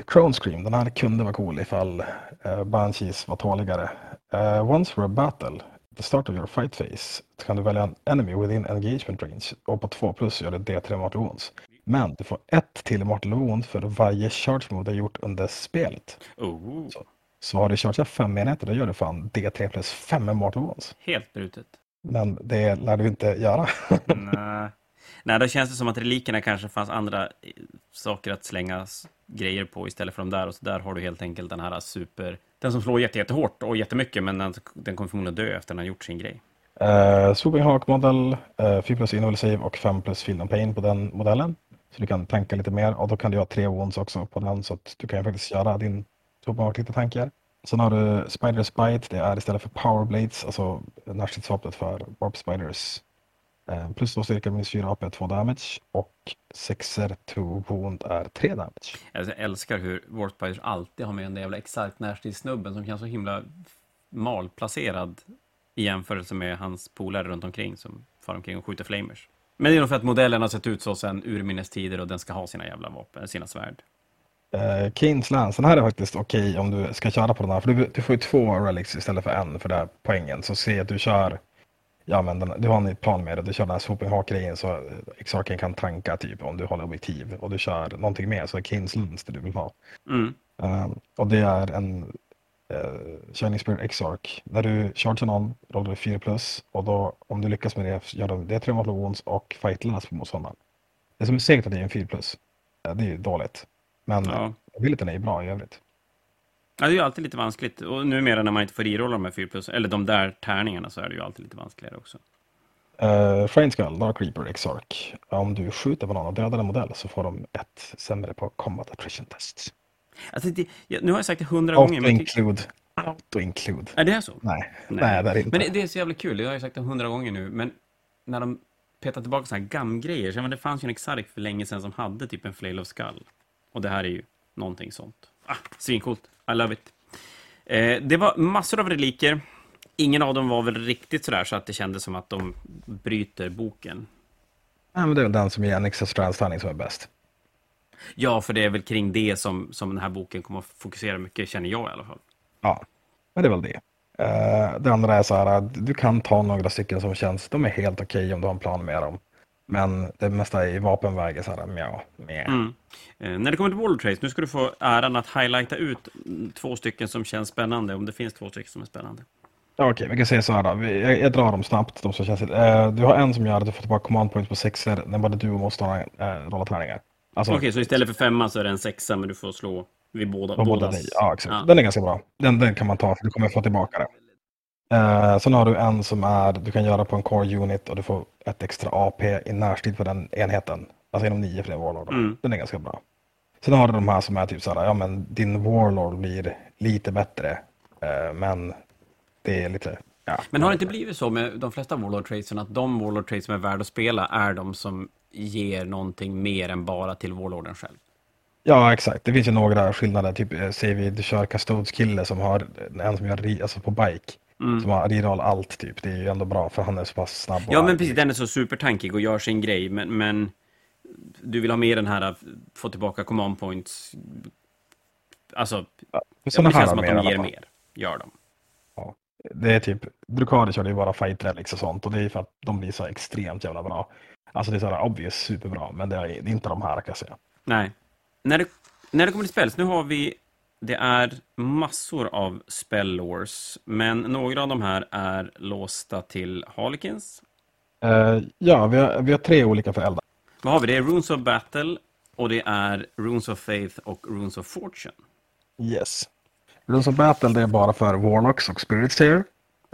Crone Scream, den här kunde vara cool ifall uh, Banshees var tåligare. Uh, once for a battle, the start of your fight phase kan du välja en enemy within engagement range och på 2 plus gör det D3 mortal wounds. Men du får ett till mortal för varje charge move du har gjort under spelet. Oh. Så, så har du chargeat fem enheter då gör du fan D3 plus 5 mortal wounds. Helt brutet. Men det lär du inte göra. Nej. Nej, då känns det som att relikerna kanske fanns andra eh, saker att slänga grejer på istället för de där. Och så där har du helt enkelt den här super... Den som slår jätte, jättehårt och jättemycket, men den, den kommer förmodligen dö efter den har gjort sin grej. Uh, Swooping Hawk modell, uh, 4 plus Innovel Save och 5 plus Field and Pain på den modellen. Så du kan tanka lite mer och då kan du ha tre wounds också på den så att du kan faktiskt göra din tobak lite tankar. Sen har du Spider's Bite, det är istället för Power Blades, alltså närstridsvapnet för Warp Spiders. Eh, plus två styrka minus 4 AP 2 damage och 6 2 wound är 3 damage. Alltså, jag älskar hur Warp Spiders alltid har med den där jävla exakt närstridssnubben som känns så himla malplacerad i jämförelse med hans polare runt omkring som far omkring och skjuter flamers. Men det är nog för att modellen har sett ut så sedan urminnes tider och den ska ha sina jävla vapen, sina svärd. Uh, Keynes Lance, den här är faktiskt okej okay om du ska köra på den här. För du, du får ju två relics istället för en för den här poängen. Så se att du kör, ja men den, du har en plan med det. Du kör den här swooping hawk-grejen så Exarchen kan tanka typ om du håller objektiv. Och du kör någonting mer så är Keynes Lance det du vill ha. Mm. Uh, och det är en uh, Shining Spirit Exarch. När du chargear någon rollar du 4 plus och då om du lyckas med det gör du det 3 mortal wounds och fight last på motståndaren. Det som är segt att det är en 4 plus. Uh, det är ju dåligt. Men Ja. abilityn är ju bra i övrigt. Ja, det är ju alltid lite vanskligt. Och numera när man inte får irolla de här 4 plus, eller de där tärningarna, så är det ju alltid lite vanskligare också. Uh, Frame Skull, Dark Reaper, Exarch. Om du skjuter på någon och dödar en modell så får de ett sämre på Combat Attrition Tests. Alltså, det, nu har jag sagt det hundra gånger, Auto-include. Auto-include. Är det så? Nej. Nej, det är inte. Men det, det är så jävla kul, jag har ju sagt det hundra gånger nu, men när de petar tillbaka såna här gam-grejer, så, ja, men det fanns ju en Exarch för länge sedan som hade typ en Flail of Skull. Och det här är ju någonting sånt. Ah, svincoolt. I love it. Eh, det var massor av reliker. Ingen av dem var väl riktigt sådär så att det kändes som att de bryter boken. Nej, men det är väl den som ger en extra strandstanding som är bäst. Ja, för det är väl kring det som, som den här boken kommer att fokusera mycket, känner jag i alla fall. Ja, men det är väl det. Uh, det andra är så här du kan ta några stycken som känns, de är helt okej om du har en plan med dem. Men det mesta i vapenväg är så här, mjau, mjau. Mm. Eh, när det kommer till Wall Trace, nu ska du få äran att highlighta ut två stycken som känns spännande, om det finns två stycken som är spännande. Ja, Okej, vi kan säga så här då. Jag, jag drar dem snabbt, de som känns uh, Du har en som gör att du får tillbaka command points på sexer när både du och motståndaren uh, rollar tärningar. Alltså, Okej, så istället för femma så är det en sexa, men du får slå vid båda, på båda dig. Ja, exakt. Ja. Den är ganska bra. Den, den kan man ta, för du kommer få tillbaka det. Uh, sen har du en som är, du kan göra på en core unit och du får ett extra AP i närstrid på den enheten. Alltså inom nio för det warlord. Mm. Den är ganska bra. Sen har du de här som är typ så här, ja men din warlord blir lite bättre. eh, men det är lite, ja. Men har det inte blivit så med de flesta Warlord Tradesen att de Warlord Trades som är värda att spela är de som ger någonting mer än bara till Warlorden själv? Ja, exakt. Det finns ju några skillnader. Typ, eh, säger vi, du kör Custodes kille som har en som gör alltså på bike. Mm. Som har reroll allt typ. Det är ju ändå bra för han är så pass snabb. Ja, men precis. Den är så supertankig och gör sin grej, men, men du vill ha med den här att få tillbaka command points. Alltså, Ja, det känns som att de ger mer. Gör de. Det är typ, Drukari kör ju bara fight relics och sånt och det är för att de blir så extremt jävla bra. Alltså det är så här obvious superbra, men det är, inte de här kan jag säga. Nej. När det, när det kommer till spells, nu har vi... Det är massor av spellores, men några av de här är låsta till Harlequins. Eh, ja, vi har, vi har tre olika för eldar. Vad har vi? Det är Runes of Battle, och det är Runes of Faith och Runes of Fortune. Yes. Runes of Battle det är bara för Warlocks och Spirits here.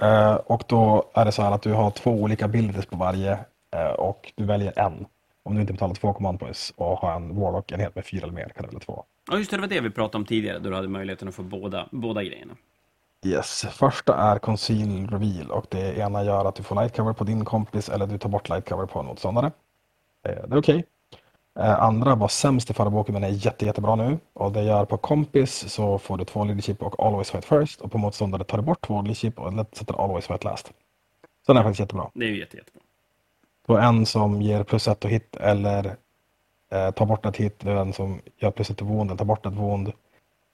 Eh, och då är det så här att du har två olika abilities på varje eh, och du väljer en. Om du inte betalar två command points och har en Warlock-enhet med fyra eller mer kan du välja två. Ja, just det, det var det vi pratade om tidigare, då du hade möjligheten att få båda, båda grejerna. Yes. Första är Conceal Reveal och det ena gör att du får light cover på din kompis eller du tar bort light cover på en motståndare. Eh, Det är okej. Eh, Andra var sämst i förra boken men är jätte, jättebra nu. Och det gör på kompis så får du två leadership och always fight first. Och på motståndare tar du bort två leadership och sätter always fight last. Så den är faktiskt jättebra. Det är ju jätte, jättebra. Då en som ger plus ett och hit eller eh, tar bort ett hit. Det är en som gör plus ett wound, tar bort ett wound.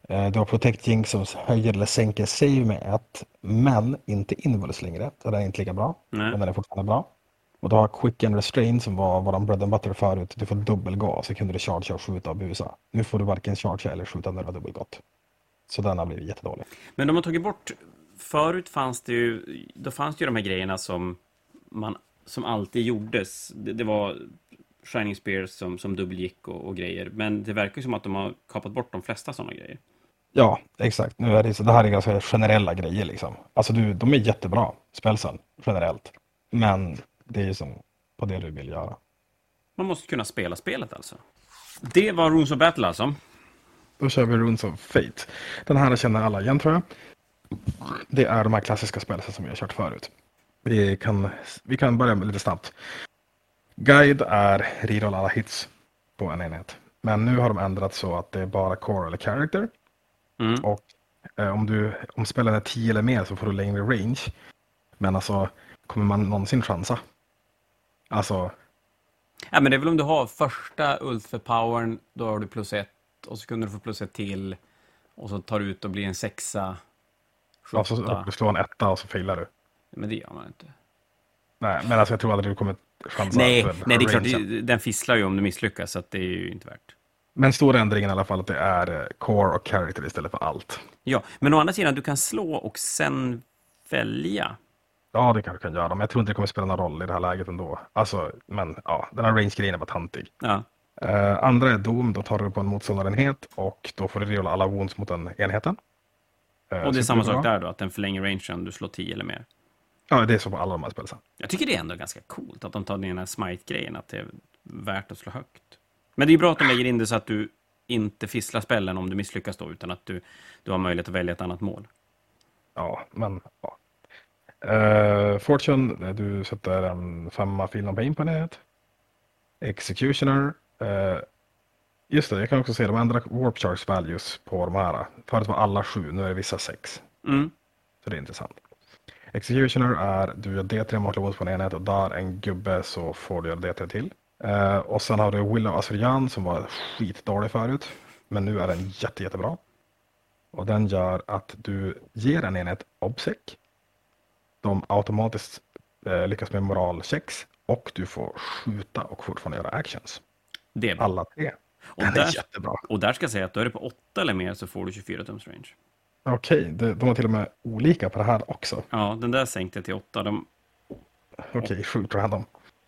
Eh, du har Protect Jinx som höjer eller sänker save med ett, men inte Invulus längre. Så den är inte lika bra, Nej. men den är fortfarande bra. Och du har Quick and Restrain som var våran bread and butter förut. Du får dubbelgas, så kunde du charge och skjuta och busa. Nu får du varken charge eller skjuta när du har dubbelgått. Så den har blivit jättedålig. Men de har tagit bort... Förut fanns det ju... Då fanns det ju de här grejerna som, man, som alltid gjordes. Det, det var Shining Spears som, som dubbelgick och, och grejer. Men det verkar som att de har kapat bort de flesta sådana grejer. Ja, exakt. Nu är det, så det här är ganska generella grejer liksom. Alltså du, de är jättebra, spelsen, generellt. Men det är som på det du vill göra. Man måste kunna spela spelet alltså. Det var Runes of Battle alltså. Då kör vi Runes of Fate. Den här känner alla igen tror jag. Det är de här klassiska spelsen som vi har kört förut. Vi kan, vi kan börja med lite snabbt. Guide är reroll alla hits på en enhet. Men nu har de ändrat så att det är bara core eller character. Mm. Och eh, om, du, om spelen är 10 eller mer så får du längre range. Men alltså, kommer man någonsin chansa? Alltså, Ja, men det är väl om du har första ult för powern, då har du plus ett. Och så kunde du få plus ett till. Och så tar du ut och blir en sexa. alltså, Sjutta. du slår en etta och så failar du. Men det gör man inte. Nej, men alltså jag tror aldrig du kommer chansa. Nej, nej, det är klart, det- den fisslar ju om du misslyckas, så att det är ju inte värt. Men stora ändringen i alla fall att det är eh, core och character istället för allt. Ja, men å andra sidan, du kan slå och sen välja. Ja, det kanske kan göra, men jag tror inte det kommer spela någon roll i det här läget ändå. Alltså, men ja, den här range-grejen är bara tantig. Ja, Eh, andra är Doom, då tar du på en motståndarenhet och då får du rerolla alla wounds mot den enheten. Eh, och det är samma sak där då, att den förlänger rangen du slår 10 eller mer. Ja, det är så på alla de här spelen. Jag tycker det är ändå ganska coolt att de tar den här smite-grejen, att det är värt att slå högt. Men det är bra att de lägger in det så att du inte fisslar spellen om du misslyckas då, utan att du, du har möjlighet att välja ett annat mål. Ja, men ja. Eh, Fortune, du sätter en femma fil on pain på enhet. Executioner. eh, just det, jag kan också se de ändrar warp charge values på de här. Förut var alla sju, nu är det vissa sex. Mm. Så det är intressant. Executioner är, du gör D3 mortal wounds på en enhet och där en gubbe så får du göra D3 till. Eh, och sen har du Willow Assyrian som var skitdålig förut. Men nu är den jätte, jättebra. Och den gör att du ger en enhet obsec. De automatiskt eh, lyckas med moralchecks och du får skjuta och fortfarande göra actions. Det är bra. Alla tre. Och Den där, är jättebra. och där ska jag säga att då är det på 8 eller mer så får du 24 tums range. Okej, de, de har till och med olika på det här också. Ja, den där sänkte jag till 8. De, Okej, sjukt random.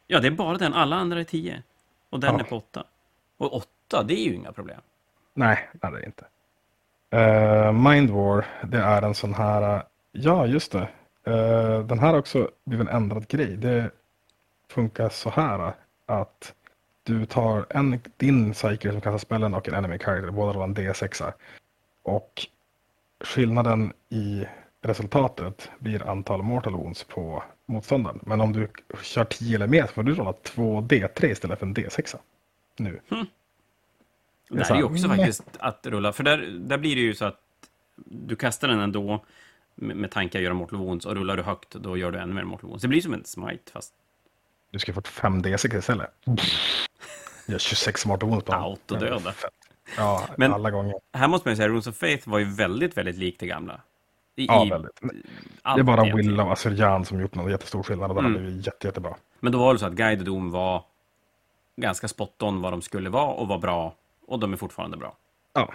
ja, det är bara den. Alla andra är 10. Och den Ja. är på 8. Och 8, det är ju inga problem. Nej, nej det är det inte. Uh, Mind War, det är en sån här, eh, ja just det. Eh, den här har också blivit en ändrad grej. Det funkar så här att du tar en, din psyker som kastar spellen och en enemy character, båda har en D6. Och skillnaden i resultatet blir antal mortal wounds på motståndaren. Men om du kör 10 eller mer så får du rolla 2 D3 istället för en D6. Nu. Och Det är där är ju också faktiskt att rulla, för där, där blir det ju så att du kastar den ändå med, med tanke att göra mortal wounds och rullar du högt då gör du ännu mer mortal wounds. Det blir som en smite fast Du ska få 5 D6 istället. Jag har 26 mortal wounds på honom. Autodöda. Fett. Ja, Men- alla gånger. här måste man ju säga Runes of Faith var ju väldigt, väldigt likt det gamla. I, Ja, väldigt. Det är bara egentligen. Willow Assyrian som gjort någon jättestor skillnad och den Mm. blivit jätte, jättebra. Men då var det så att Guide och Doom var ganska spot on vad de skulle vara och var bra. Och de är fortfarande bra. Ja.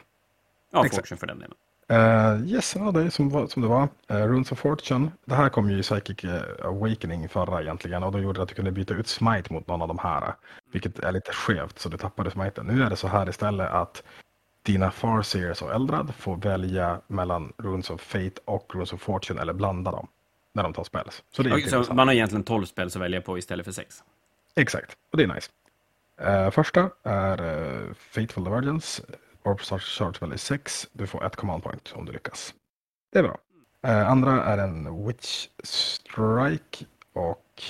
Ja. Fortune för den delen. Uh, yes, ja, det är som, som det var. Uh, Runes of Fortune. Det här kom ju i Psychic eh, Awakening förra egentligen och då gjorde det att du kunde byta ut Smite mot någon av de här. Vilket är lite skevt så du tappade Smiten. Nu är det så här istället att dina Farseers och Eldrad får välja mellan Runes of Fate och Runes of Fortune eller blanda dem när de tar spells. Så det är Okej, lite så man har egentligen 12 spel att välja på istället för 6. Exakt, och det är nice. Eh, första är uh, Fateful Divergence. Start Charge Value 6. Du får ett command point om du lyckas. Det är bra. Eh, andra är en Witch Strike. Och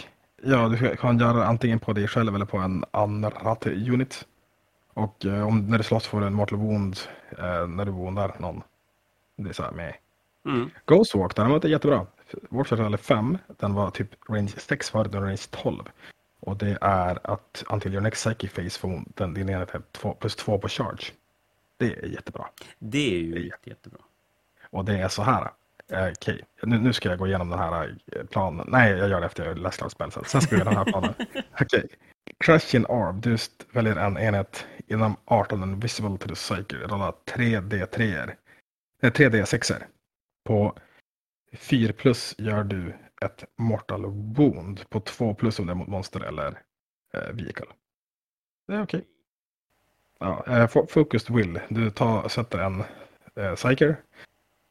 ja, du kan göra antingen på dig själv eller på en annan unit. Och eh, om, när du slåss får du en mortal wound eh, när du woundar någon. Det är så här med Mm. Ghostwalk däremot är jättebra. Warfare är 5, den var typ range 6 förut, är range 12. Och det är att until your next psychic phase får den, din enhet plus 2 på charge. Det är jättebra. Det är ju jätte, jättebra. Och det är så här. Eh, Okej, nu, nu ska jag gå igenom den här eh, planen. Nej, jag gör det efter jag läst klart spel. Sen ska vi göra den här planen. Okej. Crash in Arm. Du väljer en enhet inom 18 and visible to the cycle. Rolla 3D3. Nej, 3D6. På 4 plus gör du ett mortal wound. På 2 plus om det är mot monster eller eh, vehicle. Det är okej. Ja, eh, fo- focused will. Du tar, sätter en eh, psyker.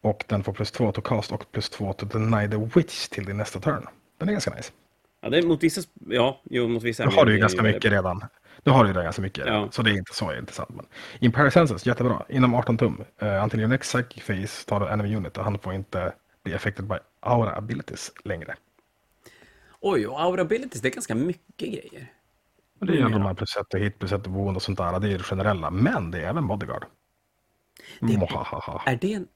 Och den får plus 2 to cast och plus 2 to deny the witch till din nästa turn. Den är ganska nice. Ja, det är mot vissa... Ja, jo, mot vissa... Nu har du ju ganska mycket redan. Nu har du ju det ganska mycket redan, Ja. så det är inte så intressant. Men Imperial Senses, jättebra. Inom 18 tum. Uh, until your next psychic phase tar du enemy unit och han får inte bli affected by aura abilities längre. Oj, och aura abilities, det är ganska mycket grejer. Och det är ju de här plus ett hit, plus ett wound och sånt där. Det är det generella. Men det är även bodyguard. Det-. Är det en...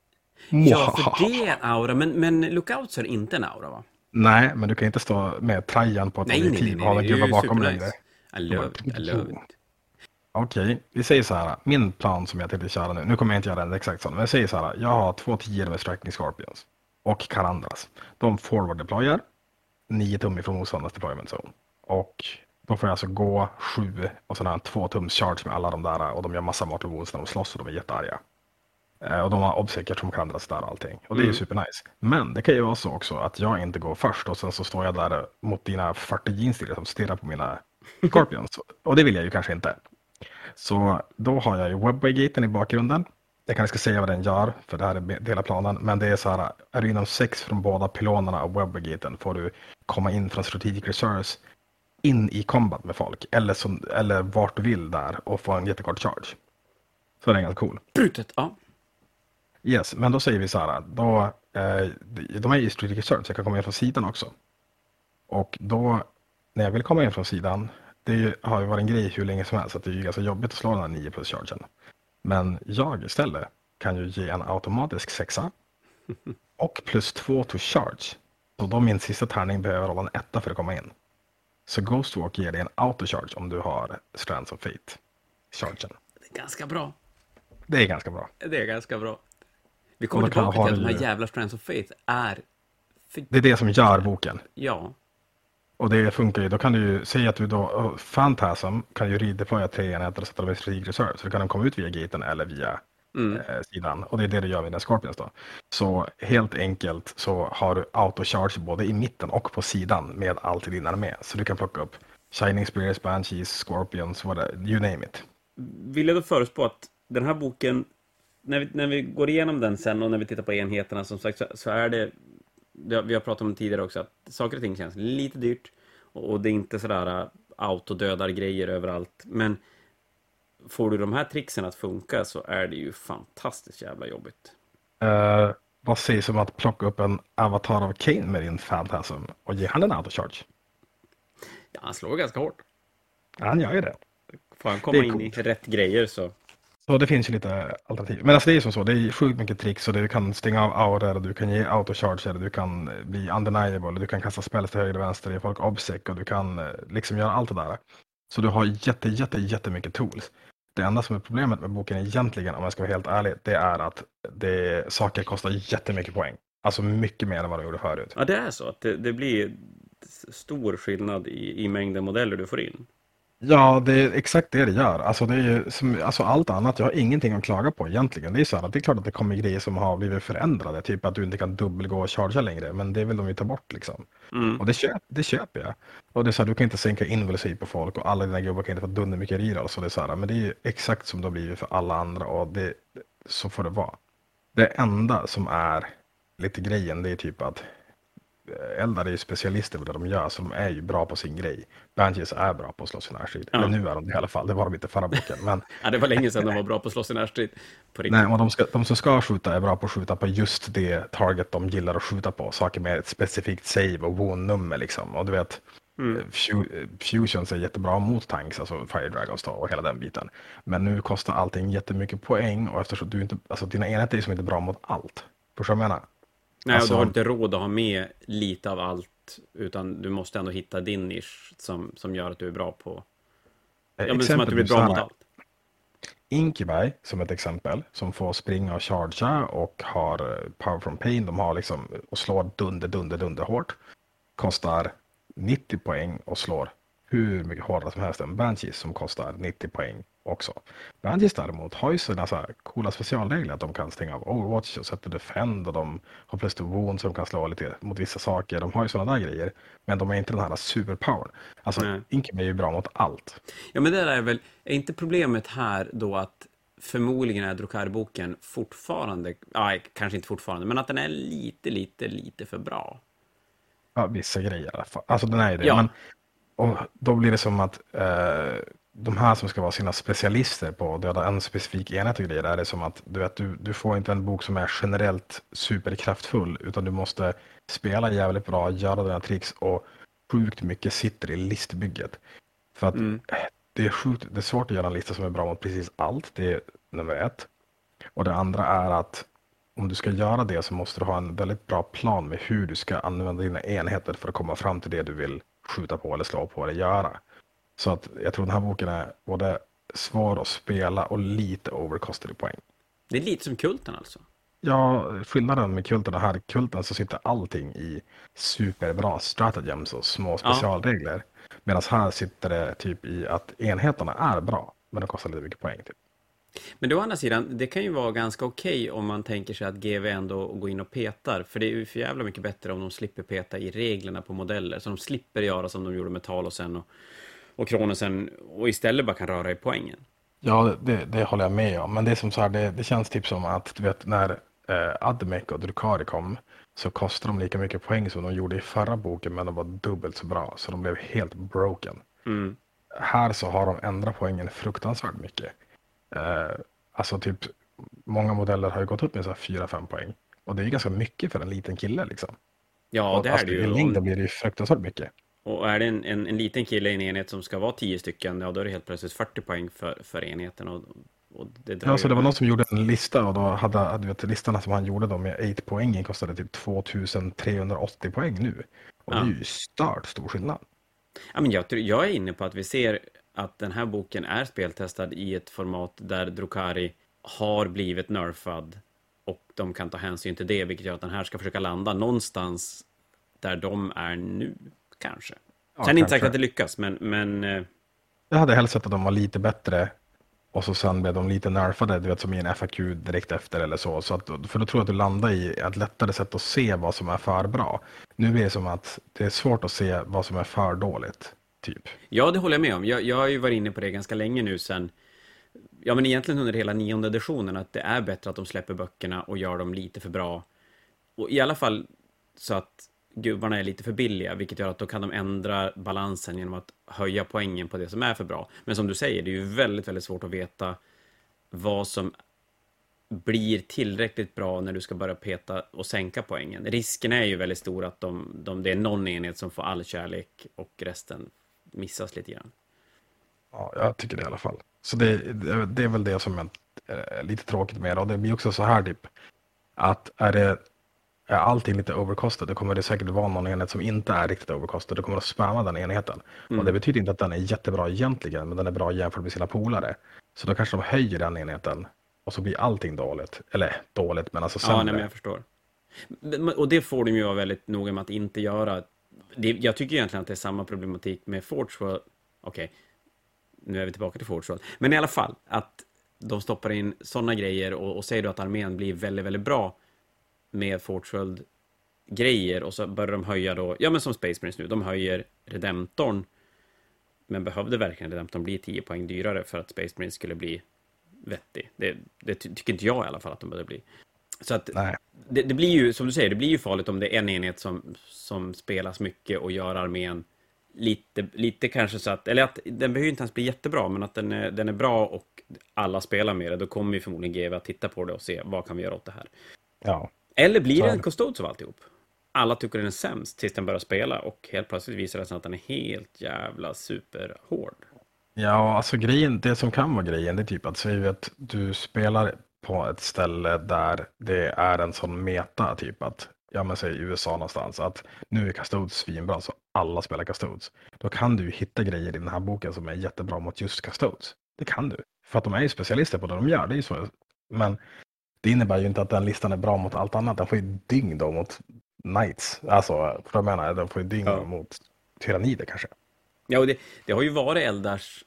Ja, för det är en aura, men, men lookouts är inte en aura, va? Nej, men du kan inte stå med trajan på ett Nej, nej, nej, objektiv nej, och ha en gubbe bakom supernice. I love it, I love it. Okej, vi säger så här. Min plan som jag tänkte köra nu, nu kommer jag inte göra den exakt så, men jag säger så här. Jag har två tior med Striking Scorpions och Karandras. De forward deployar 9 tum ifrån motståndarens deployment zone. Och då får jag alltså gå 7 och sen har en 2 tums charge med alla de där och de gör massa mortal wounds när de slåss och de är jättearga. Eh, Och de har obsäker som Karandras där och allting. Och det är ju Mm. supernice. Men det kan ju vara så också att jag inte går först och sen så står jag där mot dina 40 jeansdealer som stirrar på mina Scorpions. och det vill jag ju kanske inte. Så då har jag ju Webway-gaten i bakgrunden. Jag kanske ska säga vad den gör, för det här är del av planen. Men det är så här, är du inom sex från båda pylonerna av Webway-gaten får du komma in från Strategic Reserves in i combat med folk. Eller, som, eller vart du vill där och få en jättekort charge. Så det är ganska cool. Brutet, ja. Yes, men då säger vi så här, då, eh, de är ju Strategic Reserves, jag kan komma in från sidan också. Och då, när jag vill komma in från sidan, det ju, har ju varit en grej hur länge som helst, att det är ju ganska jobbigt att slå den här 9 plus chargen. Men jag istället kan ju ge en automatisk sexa och plus 2 to charge. Så då min sista tärning behöver hålla en etta för att komma in. Så Ghostwalk ger dig en autocharge om du har Strands of Fate. Chargen. Det är ganska bra. Det är ganska bra. Det är ganska bra. Vi kommer tillbaka till att de här jävla Strands of Faith är... Det är det som gör boken. Ja. Och det funkar ju, då kan du ju säga att du då, oh, Phantasm kan ju redeploya tre enheter och sätta dem i reserve. Så då kan de komma ut via gaten eller via Mm. eh, sidan. Och det är det du gör med dina Scorpions då. Så helt enkelt så har du autocharge både i mitten och på sidan med allt i din armé. Så du kan plocka upp Shining Spears, Banshees, Scorpions, whatever, you name it. Vill jag då förutspå att den här boken, när vi, när vi går igenom den sen och när vi tittar på enheterna som sagt så, så är det, det, vi har pratat om det tidigare också, att saker och ting känns lite dyrt och, och det är inte sådär äh, autodödar grejer överallt. Men får du de här tricksen att funka så är det ju fantastiskt jävla jobbigt. Uh, vad sägs om att plocka upp en avatar av Kane med din Phantasm och ge han en autocharge? Ja, han slår ganska hårt. Han gör ju det. Får han komma Det in i rätt grejer så... Så det finns ju lite alternativ. Men alltså det är som så, det är sjukt mycket tricks och du kan stänga av auror, du kan ge autocharger, du kan bli undeniable, du kan kasta spells till höger och vänster, ge folk obsec och du kan eh, liksom göra allt det där. Så du har jätte, jätte, jättemycket tools. Det enda som är problemet med boken egentligen, om jag ska vara helt ärlig, det är att det, saker kostar jättemycket poäng. Alltså mycket mer än vad de gjorde förut. Ja, det är så att det, det blir stor skillnad i, i mängden modeller du får in. Ja, det är exakt det det gör. Alltså, det är ju som, alltså allt annat, jag har ingenting att klaga på egentligen. Det är så här att det är klart att det kommer grejer som har blivit förändrade, typ att du inte kan dubbelgå och chargea längre, men det vill de ju ta bort liksom. Mm. Och det, köp, det köper jag. Och det är så här, du kan inte sänka invulsiv på folk och alla dina gubbar kan inte få dunder mycket reroll. Så det är så här, men det är ju exakt som det har blivit för alla andra och det, så får det vara. Det enda som är lite grejen, det är typ att eh, Eldar är ju specialister på det de gör, så de är ju bra på sin grej. Banshees är bra på att slåss i närstrid. Ja. Eller nu är de det i alla fall, det var de inte förra boken. Men Ja, det var länge sedan de var bra på att slåss i närstrid. På riktigt. nej, och de, ska, de som ska skjuta är bra på att skjuta på just det target de gillar att skjuta på. Saker med ett specifikt save och wound-nummer liksom. Och du vet, Mm. Fu- Fusions är jättebra mot tanks, alltså Fire Dragons då, och hela den biten. Men nu kostar allting jättemycket poäng och eftersom du inte, alltså dina enheter är som inte bra mot allt. Förstår du vad jag menar? Nej, Alltså- och du har inte råd att ha med lite av allt, utan du måste ändå hitta din nisch som, som gör att du är bra på... Ja, men som att du blir bra mot allt. Incubi som ett exempel som får springa och chargea och har eh, power from pain. De har liksom och slår dunder, dunder, dunder hårt. Kostar 90 poäng och slår hur mycket hårdare som helst än Banshees som kostar 90 poäng också. Banshees däremot har ju sina så här coola specialregler att de kan stänga av Overwatch och sätta defend och de har plus to wound som kan slå lite mot vissa saker. De har ju sådana där grejer. Men de är inte den här superpowern. Alltså Nej. Incubi är ju bra mot allt. Ja, men det där är väl... Är inte problemet här då att förmodligen är Drukari-boken fortfarande... Ja, kanske inte fortfarande, men att den är lite, lite, lite för bra. Ja, vissa grejer i alla fall. Alltså den är ju det. Ja. Men, och då blir det som att eh, de här som ska vara sina specialister på att döda en specifik enhet och grejer, är det som att du, vet, du, du får inte en bok som är generellt superkraftfull, utan du måste spela jävligt bra, göra dina tricks och sjukt mycket sitter i listbygget. För att mm. det, är sjukt, det är svårt att göra en lista som är bra mot precis allt. Det är nummer ett. Och det andra är att om du ska göra det så måste du ha en väldigt bra plan med hur du ska använda dina enheter för att komma fram till det du vill skjuta på eller slå på eller göra. Så att jag tror den här boken är både svår att spela och lite overcosted i poäng. Det är lite som kulten alltså? Ja, skillnaden med kulten och här, kulten så sitter allting i superbra stratagems och små specialregler. Ja. Medan här sitter det typ i att enheterna är bra, men de kostar lite mycket poäng. Typ. Men å andra sidan, det kan ju vara ganska okej okay om man tänker sig att GV ändå går in och petar. För det är ju för jävla mycket bättre om de slipper peta i reglerna på modeller. Så de slipper göra som de gjorde med Talosen och, och Kronosen och istället bara kan röra i poängen. Ja, det, det håller jag med om. Men det är som så här, det, det känns typ som att du vet när eh, Admec och Drukari kom så kostade de lika mycket poäng som de gjorde i förra boken men de var dubbelt så bra. Så de blev helt broken. Mm. Här så har de ändrat poängen fruktansvärt mycket. Eh, alltså typ, många modeller har ju gått upp med 4-5 poäng. Och det är ganska mycket för en liten kille liksom. Ja, och, det är alltså, det ju. I längden blir det ju fruktansvärt mycket. Och är det en, en, en, liten kille i en enhet som ska vara 10 stycken, ja då är det helt plötsligt 40 poäng för, för enheten. Och, och det ja, så det var någon som gjorde en lista och då hade, du vet, listorna som han gjorde då med 8 poängen kostade typ 2380 poäng nu. Och ja. det är ju stört stor skillnad. Ja, men jag, jag är inne på att vi ser att den här boken är speltestad i ett format där Drukari har blivit nerfad och de kan ta hänsyn till det, vilket gör att den här ska försöka landa någonstans där de är nu, kanske. Ja, sen är inte säkert att det lyckas, men... men eh, jag hade helst sett att de var lite bättre och så sen blev de lite nerfade, du vet som i en FAQ direkt efter eller så. så att, för då tror jag att du landar i ett lättare sätt att se vad som är för bra. Nu är det som att det är svårt att se vad som är för dåligt. Typ. Ja, det håller jag med om. Jag, jag har ju varit inne på det ganska länge nu sen, ja men egentligen under hela nionde editionen, att det är bättre att de släpper böckerna och gör dem lite för bra. Och i alla fall så att gubbarna är lite för billiga, vilket gör att då kan de ändra balansen genom att höja poängen på det som är för bra. Men som du säger, det är ju väldigt, väldigt svårt att veta vad som blir tillräckligt bra när du ska börja peta och sänka poängen. Risken är ju väldigt stor att de, de, det är någon enhet som får all kärlek och resten missas lite grann. Ja, jag tycker det i alla fall. Så det, det är väl det som är lite tråkigt med det. Och det blir också så här typ att är det är allting lite overcosted, då kommer det säkert vara någon enhet som inte är riktigt overcosted. Då kommer att spamma den enheten. Mm. Och det betyder inte att den är jättebra egentligen, men den är bra jämfört med sina polare. Så då kanske de höjer den enheten och så blir allting dåligt. Eller dåligt, men alltså sämre. Ja, nej, men jag förstår. Och det får de ju vara väldigt noga med att inte göra. Det, jag tycker egentligen att det är samma problematik med Forge World. Okej, okay. nu är vi tillbaka till Forge World. Men i alla fall, att de stoppar in sådana grejer och, och säger då att armén blir väldigt, väldigt bra med Fortworld grejer och så börjar de höja då, ja men som Space Marines nu, de höjer Redemptorn. Men behövde verkligen Redemptorn bli 10 poäng dyrare för att Space Marines skulle bli vettig? Det, det tycker inte jag i alla fall att de behövde bli. Så att det, det, blir ju, som du säger, det blir ju farligt om det är en enhet som, som spelas mycket och gör armén lite, lite kanske så att, eller att den behöver inte ens bli jättebra, men att den är, den är bra och alla spelar med det, då kommer ju förmodligen GW att titta på det och se vad kan vi göra åt det här. Ja. Eller blir det en Custodes av alltihop? Alla tycker den är sämst tills den börjar spela och helt plötsligt visar det sig att den är helt jävla superhård. Ja, alltså grejen, det som kan vara grejen, det är typ att säga att du spelar på ett ställe där det är en sån meta, typ att, ja men säg USA någonstans, att nu är Custodes svinbra så alla spelar Custodes. Då kan du hitta grejer i den här boken som är jättebra mot just Custodes. Det kan du. För att de är ju specialister på det de gör, det är ju så. Men det innebär ju inte att den listan är bra mot allt annat. Den får ju dyng då mot Knights. Alltså, för jag menar, den får ju dyng ja. mot tyrannider kanske. Ja, och det, det har ju varit Eldars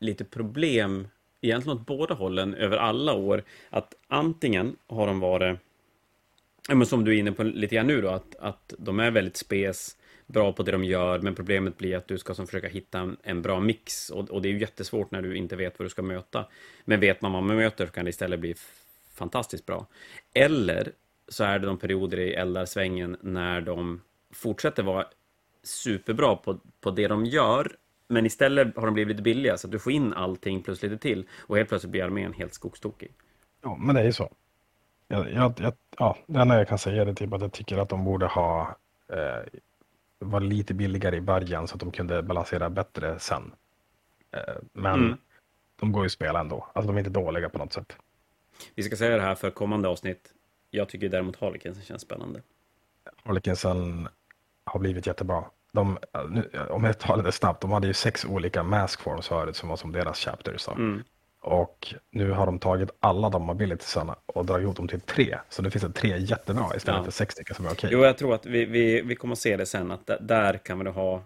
lite problem, egentligen åt båda hållen, över alla år. Att antingen har de varit, men som du är inne på lite grann nu då, att, att de är väldigt spes, bra på det de gör, men problemet blir att du ska som försöka hitta en, en bra mix. Och, och, det är ju jättesvårt när du inte vet vad du ska möta. Men vet man vad man möter så kan det istället bli fantastiskt bra. Eller så är det de perioder i eldarsvängen när de fortsätter vara superbra på, på det de gör, men istället har de blivit lite billiga så att du får in allting plus lite till och helt plötsligt blir armén helt skogstokig. Ja, men det är ju så. Jag, jag, jag, ja, det enda jag kan säga är typ att jag tycker att de borde ha eh, var lite billigare i början så att de kunde balansera bättre sen. Eh, men Mm. de går ju att spela ändå. Alltså de är inte dåliga på något sätt. Vi ska säga det här för kommande avsnitt. Jag tycker däremot Harlequinsen känns spännande. Harlequinsen har blivit jättebra. De, nu, om jag tar det snabbt, de hade ju sex olika mask forms förut som var som deras chapters. då. Mm. Och nu har de tagit alla de abilitiesarna och dragit ihop dem till tre. Så det finns det tre jättebra istället Ja. för sex stycken som är okej. Jo, jag tror att vi, vi, vi kommer att se det sen, att där, där kan vi ha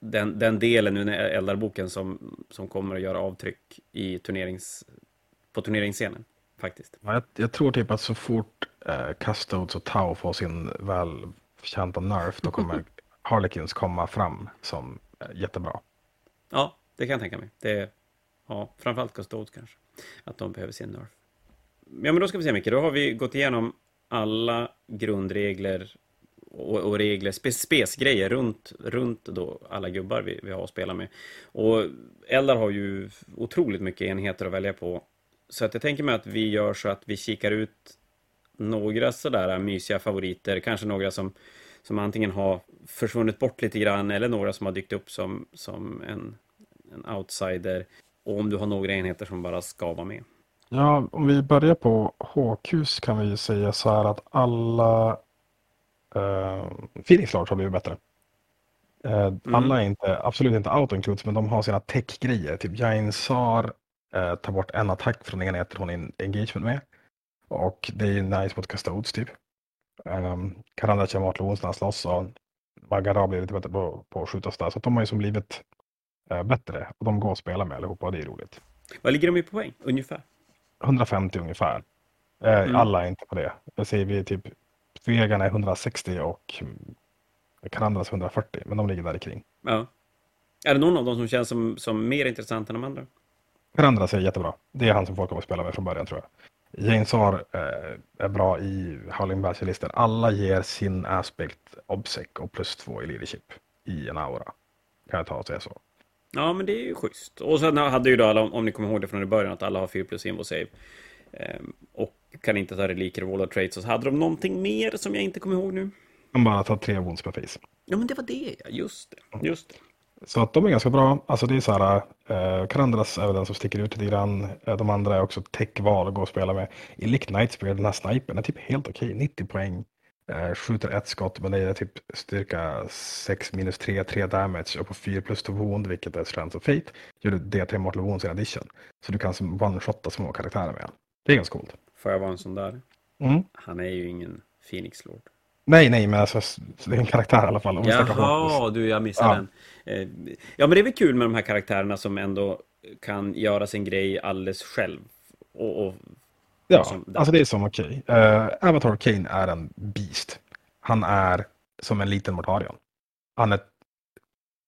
den, den delen nu när Eldarboken som, som kommer att göra avtryck i turnerings, på turneringsscenen, faktiskt. Ja, Jag, jag tror typ att så fort eh, Custodes och Tau får sin välförtjänta nerf då kommer Harlequins komma fram som eh, jättebra. Ja, det kan jag tänka mig. Det är, ja, framförallt Custodes kanske, att de behöver sin nerf. Ja, men då ska vi se Micke, då har vi gått igenom alla grundregler och, och regler, spes, spesgrejer runt, runt då alla gubbar vi, vi har att spela med. Och Eldar har ju otroligt mycket enheter att välja på. Så att jag tänker mig att vi gör så att vi kikar ut några sådär mysiga favoriter, kanske några som, som antingen har försvunnit bort lite grann eller några som har dykt upp som, som en, en outsider. Och om du har några enheter som bara ska vara med. Ja, om vi börjar på HQs kan vi säga så här att alla uh, Phoenix Lords har blivit bättre. Eh, Alla är inte, absolut inte auto-includes, men de har sina tech-grejer. Typ Jainsar uh, tar bort en attack från enheter hon är engagement med. Och det är nice mot Custodes typ. Um, Karanda när han slåss och Magara blir lite bättre på, på att skjuta sådär. Så de har ju som blivit eh, bättre och de går att spela med allihopa och det är roligt. Vad ligger de i på poäng, ungefär? 150 ungefär. Eh, Mm. Alla är inte på det. Jag säger vi typ Svegan är 160 och Karandras 140, men de ligger där kring. Ja. Är det någon av dem som känns som, som mer intressant än de andra? Karandras är jättebra. Det är han som folk kommer att spela med från början tror jag. Jainsar eh, är bra i Howling Basilister. Alla ger sin aspect obsec och plus två i leadership i en aura. Kan jag ta och säga så. Ja, men det är ju schysst. Och sen hade ju då alla, om ni kommer ihåg det från i början, att alla har 4 plus invo save. Ehm, och kan inte ta reliker och wall traits. Och så hade de någonting mer som jag inte kommer ihåg nu. De bara tar tre wounds per face. Ja, men det var det, ja. Just det. Just det. Så att de är ganska bra. Alltså det är så här, eh, Karandras är den som sticker ut lite grann. Eh, de andra är också tech-val att gå och spela med. Elict Nightspear, den här snipern är typ helt okej. 90 poäng. Eh, skjuter ett skott men det är typ styrka 6 minus 3, 3 damage och på 4 plus 2 wound vilket är strength och fate. Gör du D3 mortal wounds i addition. Så du kan one-shotta små karaktärer med den. Det är ganska coolt. Får jag vara en sån där? Mm. Han är ju ingen Phoenix Lord. Nej, nej, men alltså, det är en karaktär i alla fall. Jaha, du, jag missade Ja. den. Eh, Ja, men det är väl kul med de här karaktärerna som ändå kan göra sin grej alldeles själv. Och, och Ja, som- alltså det är som okej. Eh, Avatar Kane är en beast. Han är som en liten Mortarion. Han, är,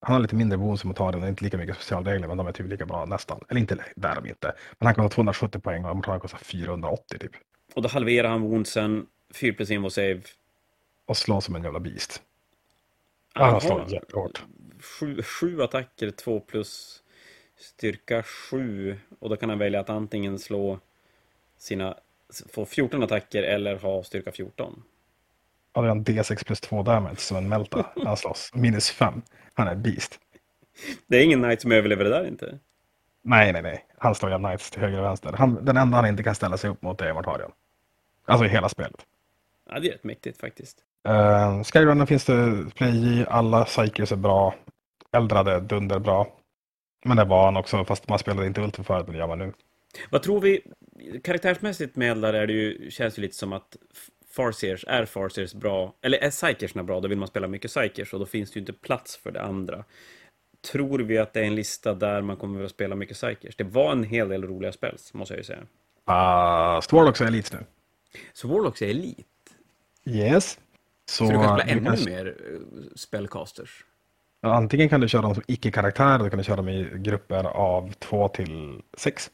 han har lite mindre wounds än Mortarion och inte lika mycket specialregler, men de är typ lika bra nästan. Eller inte, där är de inte. Men han kostar 270 poäng och Mortarion kostar 480 typ. och då halverar han woundsen, 4 plus invo save. Och slår som en jävla beast. Han Jaha. slår jättehårt. Sju, sju attacker, 2 plus styrka 7. Och då kan han välja att antingen slå sina, få 14 attacker eller ha styrka 14. Ja, det är en D6 plus 2 damage som en Melta han slåss. Minus 5. Han är beast. Det är ingen knight som överlever det där inte. Nej, nej, nej. Han slår ju Knights till höger och vänster. Han, den enda han inte kan ställa sig upp mot är Mortarion. Alltså i hela spelet. Ja, det är rätt mäktigt faktiskt. Uh, Skyrunner finns det play i. Alla Psykers är bra. Eldrade dunder bra. Men det var han också, fast man spelade inte Ultra förut, men det gör man nu. Vad tror vi? Karaktärsmässigt med Eldar är det ju, känns det lite som att Farseers, är Farseers bra? Eller är Psykersna bra? Då vill man spela mycket Psykers och då finns det ju inte plats för det andra. Tror vi att det är en lista där man kommer att spela mycket Psykers? Det var en hel del roliga spels, måste jag ju säga. Uh, Stwarlocks är Elites nu. Så Warlocks är elit. Yes. Så, Så du kan spela du ännu kan- mer eh, spellcasters. Ja, Antingen kan du köra dem som icke-karaktärer, du kan du köra dem i grupper av två till sex.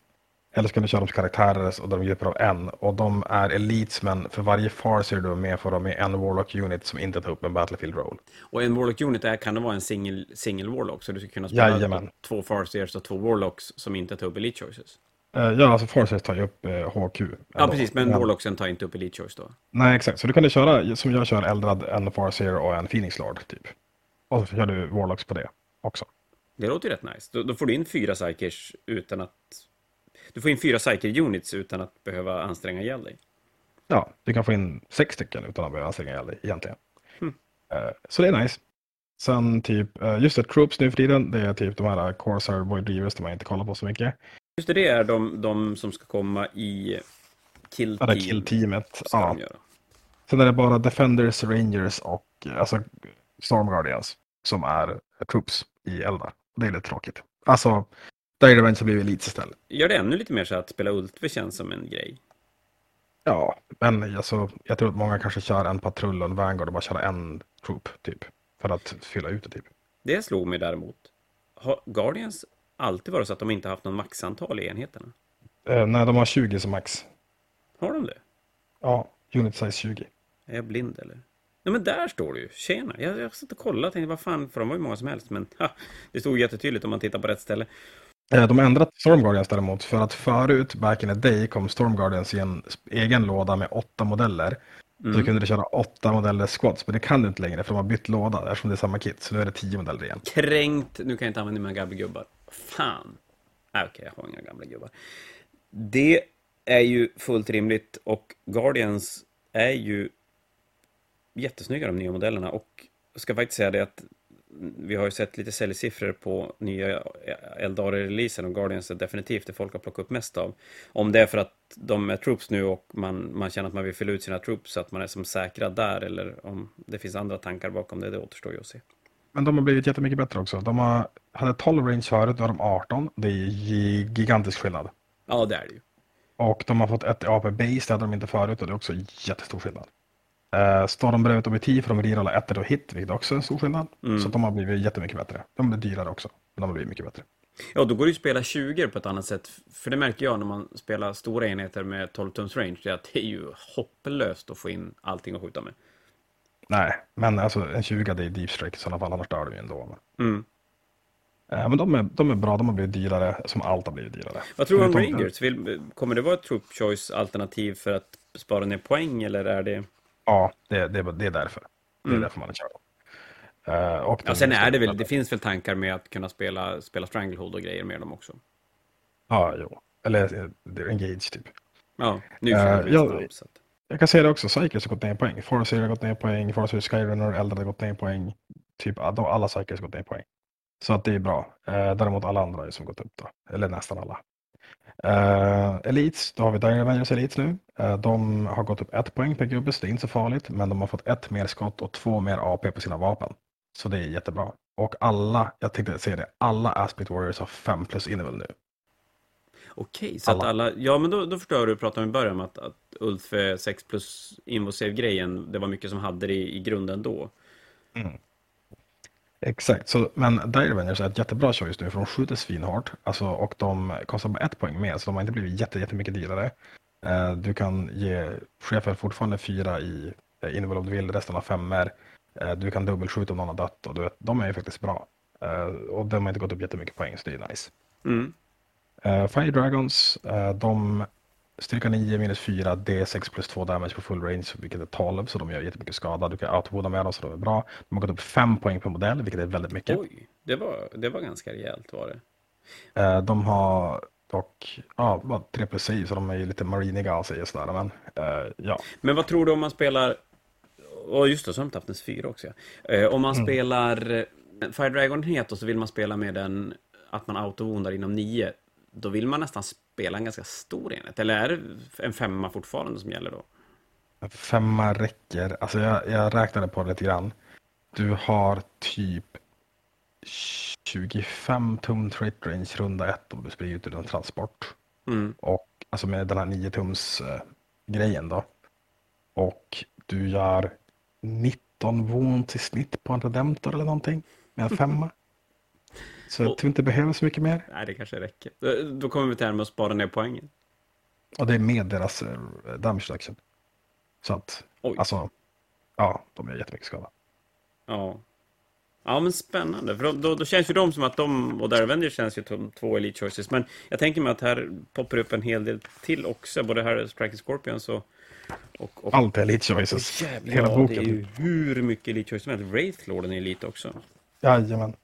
Eller så kan du köra dem som karaktärer och de grupper av en. Och de är elites, men för varje farser du är med får de med en Warlock unit som inte tar upp en Battlefield roll. Och en Warlock Unit är, kan det vara en single, single Warlock, så du ska kunna spela Jajamän. två Farseers och två Warlocks som inte tar upp Elite Choices. Eh, ja, alltså farsers tar ju upp eh, HQ. Ja, ändå. precis, men Warlocksen tar inte upp Elite Choice då. Nej, exakt. Så du kan du köra, som jag kör, Eldrad, en Farseer och en Phoenix Lord, typ. Och så kör du Warlocks på det också. Det låter ju rätt nice. Då, då får du in fyra psykers utan att... Du får in fyra psyker units utan att behöva anstränga ihjäl dig. Ja, du kan få in sex stycken utan att behöva anstränga ihjäl dig egentligen. Mm. Eh, Så det är nice. Sen typ, eh, just det, Troops nu för tiden, det är typ de här Corsair Void Reavers de har jag inte kollat på så mycket. Just det, det är de, de som ska komma i Kill Team. det är Kill-teamet. Ska Ja. Sen är det bara Defenders, Rangers och eh, alltså Storm Guardians som är Troops i Eldar. Det är lite tråkigt. Alltså, Dire Revenge har blivit Elites istället. Gör det ännu lite mer så att spela Ultve känns som en grej. Ja, men alltså, jag tror att många kanske kör en patrull och en Vanguard och bara kör en Troop, typ. För att fylla ut det, typ. Det slog mig däremot. Har Guardians alltid varit så att de inte haft någon maxantal i enheterna? Eh, nej, de har 20 som max. Har de det? Ja, unit size 20. Är jag blind eller? Ja men där står det ju. Tjena. Jag, jag satt och kollade och tänkte vad fan, för de var ju många som helst. Men ha, det stod jättetydligt om man tittar på rätt ställe. Eh, De har ändrat Storm Guardians däremot, för att förut, back in the day, kom Storm Guardians i en egen låda med åtta modeller. Mm. Så kunde du köra åtta modeller squads, men det kan du inte längre för de har bytt låda eftersom det är samma kit. Så nu är det tio modeller igen. Kränkt. Nu kan jag inte använda mina gamla gubbar. Fan. Okej, okej, jag har inga gamla gubbar. Det är ju fullt rimligt och Guardians är ju jättesnygga de nya modellerna och jag ska faktiskt säga det att vi har ju sett lite säljsiffror på nya eh, Eldar-releasen och Guardians är definitivt det folk har plockat upp mest av. Om det är för att de är troops nu och man, man känner att man vill fylla ut sina troops så att man är som säkra där eller om det finns andra tankar bakom det, det återstår ju att se. Men de har blivit jättemycket bättre också. De har, hade 12 range förut, nu har de 18. Det är gi- gigantisk skillnad. Ja, det är det ju. Och de har fått ett AP base, det hade de inte förut och det är också jättestor skillnad. Uh, Stormbrevet objektiv för de rerolla ettor och hit, vilket också är en stor skillnad. Mm. Så de har blivit jättemycket bättre. De blir dyrare också, men de har blivit mycket bättre. Ja, då går det ju att spela 20 på ett annat sätt. För det märker jag när man spelar stora enheter med 12 tums range, det är att det är ju hopplöst att få in allting att skjuta med. Nej, men alltså en 20 det är deep strike i sådana fall, annars dör de ju ändå. Mm. Eh, men de är, de är bra, de har blivit dyrare, som allt har blivit dyrare. Vad tror du om Rangers? Vill, kommer det vara ett troop choice alternativ för att spara ner poäng eller är det... Ja, det, det, det är därför. Det är Mm. därför man kör dem. Eh, och Ja, sen är det väl, det finns väl tankar med att kunna spela, spela Stranglehold och grejer med dem också. Ja, jo. Eller eh, engage typ. Ja, nu kör vi ja, snabb, så att... Jag kan säga det också, Cycles har gått ner poäng. Force har gått ner poäng, Force Skyrunner, Eldar har gått ner poäng. Typ alla Cycles har gått ner poäng. Så att det är bra. Eh, däremot alla andra har som gått upp då. Eller nästan alla. Eh, Elites, då har vi Dire Avengers Elites nu. Eh, de har gått upp ett poäng per gubbe, så det är inte så farligt. Men de har fått ett mer skott och två mer AP på sina vapen. Så det är jättebra. Och alla, jag tänkte säga det, alla Aspect Warriors har 5 plus innevel nu. Okej, så att Alla. alla... Ja, men då, då förstår jag hur du pratade om i början att, att Ulf eh, 6 plus Invosave-grejen, det var mycket som hade det i, i grunden då. Exakt, så, men Dire Avengers är ett jättebra choice nu för de skjuter svinhårt alltså, och de kostar bara ett poäng mer så de har inte blivit jätte, jättemycket dyrare. Eh, du kan ge chefen fortfarande fyra i eh, om du vill, resten har femmer. Eh, du kan dubbelskjuta om någon har dött och du vet, de är ju faktiskt bra. Eh, och de har inte gått upp jättemycket poäng så det är nice. Mm. Fire Dragons, de styrka 9 minus 4, D6 plus 2 damage på full range, vilket är 12, så de gör jättemycket skada. Du kan outwooda med dem, så de är bra. De har gått upp 5 poäng per modell, vilket är väldigt mycket. Oj, det var, det var ganska rejält var det. Eh, de har dock ja, bara 3 plus save, så de är ju lite mariniga av sig och sådär. Men eh, ja, Men vad tror du om man spelar... Och just det, så har de Toughness 4 också. Ja. Eh, om man Mm. spelar Fire Dragon het och så vill man spela med en... Att man autovondar inom 9. Då vill man nästan spela en ganska stor enhet. Eller är det en femma fortfarande som gäller då? femma räcker. Alltså jag, jag räknade på det lite grann. Du har typ 25 tum trade range runda ett om du springer ut ur en transport. Mm. Och alltså med den här 9 tums eh, grejen då. Och du gör 19 wounds i snitt på en redemptor eller någonting. Med en femma. Så jag tror inte det behöver så mycket mer. Nej, det kanske räcker. Då- kommer vi till det här med att spara ner poängen. Och det är med deras eh, damage reduction. Så att, Oj. alltså, ja, de gör jättemycket skada. Ja. Ja, men spännande. För då, då, då känns ju de som att de, och där Avengers känns ju som två Elite Choices. Men jag tänker mig att här poppar upp en hel del till också. Både här Striking Scorpions och... och, och Allt är elite choices. Jävlar, Hela boken. det är ju hur mycket Elite Choices som helst. Wraithlorden är Elite också. Jajamän.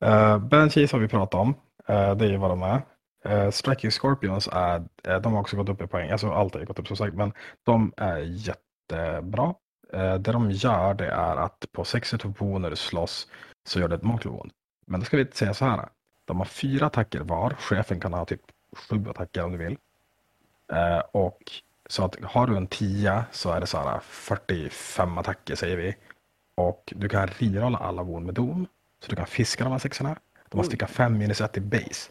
Eh, uh, Banshees har vi pratat om. Uh, det är ju vad de är. Eh, uh, Striking Scorpions är, uh, de har också gått upp i poäng. Alltså allt har gått upp som sagt, men de är jättebra. Uh, det de gör det är att på sex situationer du slåss så gör det ett mortal Men då ska vi säga så här. De har fyra attacker var. Chefen kan ha typ sju attacker om du vill. Uh, och så att har du en 10 så är det så här 45 attacker säger vi. Och du kan rerolla alla von med dom. Så du kan fiska de här sexorna. De har sticka 5 minus 1 i base.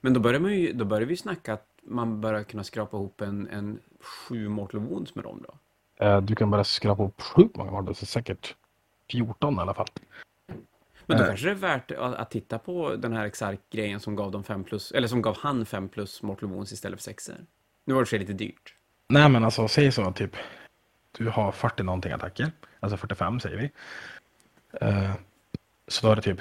Men då börjar, man ju, då börjar vi snacka att man börjar kunna skrapa ihop en, en sju Mortal Wounds med dem då? Uh, du kan börja skrapa ihop sjukt många Mortal Wounds, säkert 14 i alla fall. Men då uh, kanske det är värt att, att titta på den här Exark-grejen som gav dem 5 plus, eller som gav han 5 plus Mortal Wounds istället för 6 Nu var det lite dyrt. Nej men alltså säg så typ. Du har 40 någonting attacker. Alltså 45 säger vi. Uh, så då är det typ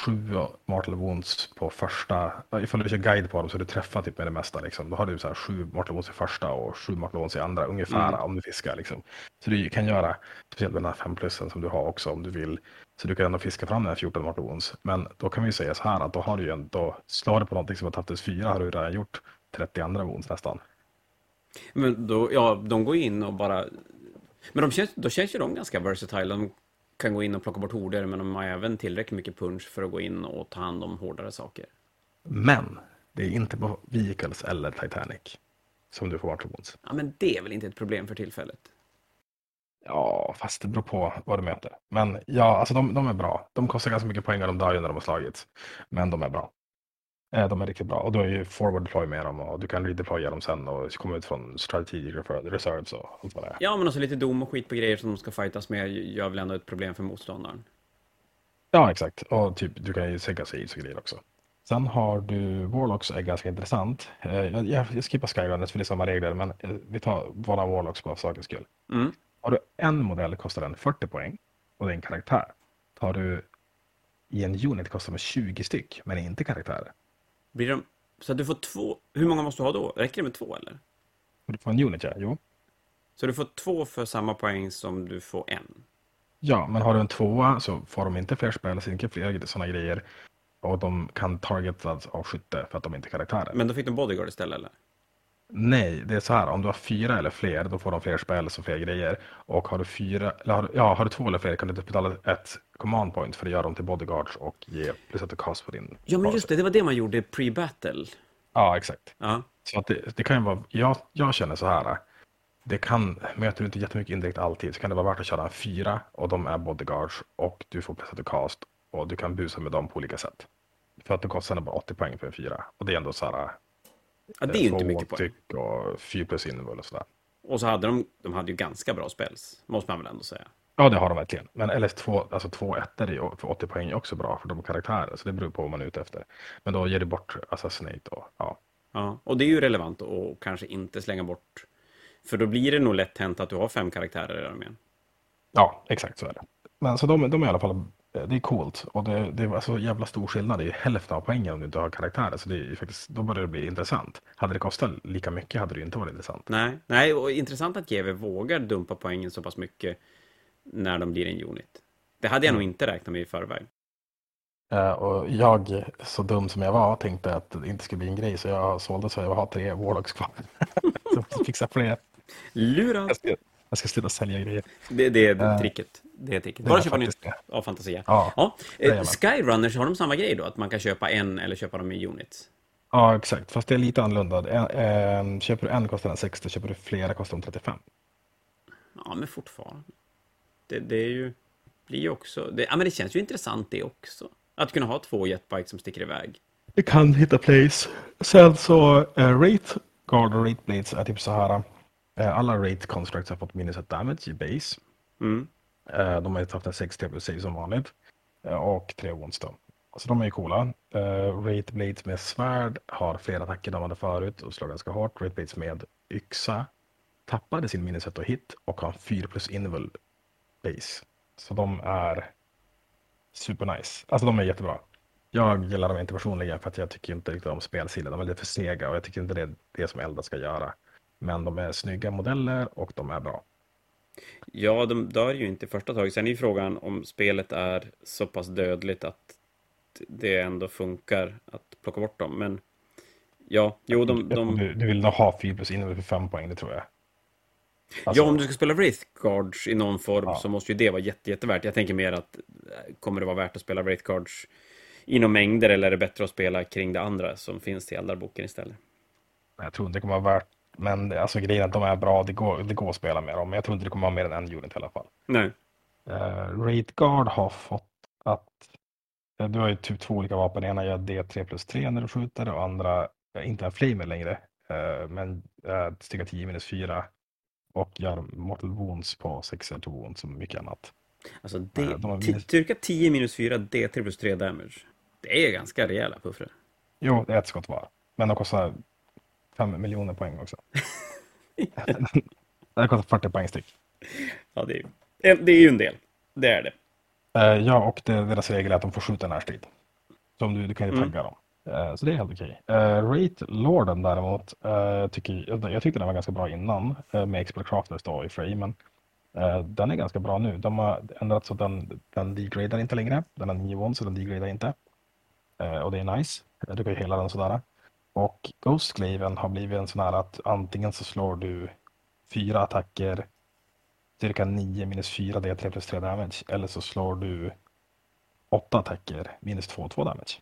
7 mortal wounds på första. Ifall du kör guide på dem så du träffar typ med det mesta. Liksom. Då har du så här 7 mortal wounds i första och 7 mortal wounds i andra ungefär mm. om du fiskar. Liksom. Så du kan göra, speciellt med den här 5 plussen som du har också om du vill. Så du kan ändå fiska fram den här 14 mortal wounds. Men då kan vi säga så här att då har du ju ändå, slår du på någonting som har Taptus 4 har du redan gjort 30 andra wounds nästan. Men då, ja, de går in och bara... Men de känns, då känns ju de ganska versatile. De kan gå in och plocka bort horder, men de har även tillräckligt mycket punch för att gå in och ta hand om hårdare saker. Men det är inte på Vehicles eller Titanic som du får Waterbones. Ja, men det är väl inte ett problem för tillfället? Ja, fast det beror på vad du möter. Men ja, alltså de, de är bra. De kostar ganska mycket poäng och de dör ju när de har slagits. Men de är bra. Eh, de är riktigt bra och du har ju forward deploy med dem och du kan redeploya dem sen och komma ut från strategic reserves och allt vad det är. Ja, men också lite dom och skit på grejer som de ska fightas med gör väl ändå ett problem för motståndaren. Ja, exakt. Och typ, du kan ju sänka sig och grejer också. Sen har du Warlocks är ganska intressant. Eh, jag, jag skippar Skyrunners för det är samma regler, men eh, vi tar bara Warlocks på sakens skull. Mm. Har du en modell kostar den 40 poäng och det är en karaktär. Tar du i en unit kostar den 20 styck, men inte karaktärer. Blir de... Så att du får två... Hur många måste du ha då? Räcker det med två, eller? Du får en unit, ja. Jo. Så du får två för samma poäng som du får en? Ja, men har du en tvåa så får de inte fler spel, så inte fler sådana grejer. Och de kan targetas av skytte för att de inte är karaktärer. Men då fick de bodyguard istället, eller? Nej, det är så här. Om du har fyra eller fler, då får de fler spel och fler grejer. Och har du fyra, eller har, ja, har du två eller fler kan du betala ett command point för att göra dem till bodyguards och ge plus att du cast på din. Ja, men just det, det var det man gjorde pre-battle. Ja, exakt. Ja. Så att det, det kan ju vara, jag, jag känner så här. Det kan, möter du inte jättemycket indirekt alltid så kan det vara värt att köra en fyra och de är bodyguards och du får plus att du cast och du kan busa med dem på olika sätt. För att det kostar bara 80 poäng för en fyra. Och det är ändå så här, Ja, det är ju inte mycket poäng. och 4 plus innehåll och sådär. Och så hade de, de hade ju ganska bra spells, måste man väl ändå säga. Ja, det har de verkligen. Men LS2, alltså 2 ettor för 80 poäng är också bra för de karaktärer, så det beror på vad man är ute efter. Men då ger du bort Assassinate och ja. Ja, och det är ju relevant att kanske inte slänga bort, för då blir det nog lätt hänt att du har fem karaktärer i armén. Ja, exakt så är det. Men så de, de är i alla fall Eh, det är coolt och det, det var så jävla stor skillnad. Det är hälften av poängen om du inte har karaktärer. Så det är faktiskt, då börjar det bli intressant. Hade det kostat lika mycket hade det inte varit intressant. Nej, nej och intressant att GW vågar dumpa poängen så pass mycket när de blir en unit. Det hade jag mm. nog inte räknat med i förväg. Uh, och jag, så dum som jag var, tänkte att det inte skulle bli en grej så jag sålde så jag har tre Warlocks kvar. så fixa fler. Lura! Jag ska, jag ska sluta sälja grejer. Det, det är uh, tricket. Det är tricket. Bara köpa nytt av Fantasia. Ja, ja. Eh, Skyrunners, har de samma grej då? Att man kan köpa en eller köpa dem i units? Ja, exakt. Fast det är lite annorlunda. En, köper du en kostar den 60, köper du flera kostar de 35. Ja, men fortfarande. Det, det är ju, blir ju också... Det, ja, men det känns ju intressant det också. Att kunna ha två jetbikes som sticker iväg. Det kan hitta place. Sen så, uh, Rate Guard och Rate Blades är typ så här. Uh, alla Rate Constructs har fått minus ett damage i base. Mm. Eh, de har ju haft en 60 plus som vanligt. Eh, och tre wounds då. Så de är ju coola. Eh, uh, Rate Blades med svärd har fler attacker än de hade förut och slår ganska hårt. Rate Blades med yxa tappade sin minus och hit och har 4 plus invul base. Så de är super nice. Alltså de är jättebra. Jag gillar dem inte personligen för att jag tycker inte riktigt om spelsidan. De är lite för sega och jag tycker inte det är det som Elda ska göra. Men de är snygga modeller och de är bra. Ja, de dör ju inte i första taget. Sen är ju frågan om spelet är så pass dödligt att det ändå funkar att plocka bort dem. Men ja, jo, de... de... Du, du vill nog ha 4 plus inneburit för 5 poäng, det tror jag. Alltså... Ja, om du ska spela Wraith Guards i någon form Ja. så måste ju det vara jätte, jättevärt. Jag tänker mer att eh, kommer det vara värt att spela Wraith Guards inom mängder eller är det bättre att spela kring det andra som finns till Eldarboken istället? Jag tror inte det kommer vara värt, men alltså grejen är att de är bra, det går, det går att spela med dem, men jag tror inte det kommer vara mer än en unit i alla fall. Nej. Uh, Raid Guard har fått att eh, du har ju typ två olika vapen. Ena gör D3 plus 3 när du skjuter och andra är inte en flamer längre. eh, men uh, styrka 10 minus 4 och gör mortal wounds på 6 to wounds som mycket annat. Alltså, det, de har minus- styrka 10 minus 4, D3 plus 3 damage. Det är ganska rejäla puffrar. Jo, det är ett skott var. Men de kostar 5 miljoner poäng också. det kostar 40 poäng styck. Ja, det är, det är ju en del. Det är det. Eh, ja, och det, deras regel är att de får skjuta närstrid. Som du, du kan ju Mm. tagga dem. Eh, så det är helt okej. Uh, Rate Lorden däremot, eh, tycker, jag, tyckte den var ganska bra innan uh, med Expert Crafters då i Frame, men eh, den är ganska bra nu. De har ändrat så att den, den degradar inte längre. Den har 9 så den degradar inte. Eh, och det är nice. Eh, Du kan ju hela den sådär. Och Ghost Glaven har blivit en sån här att antingen så slår du fyra attacker styrka 9 minus 4 det är 3 plus 3 damage. Eller så slår du 8 attacker minus 2 2 damage.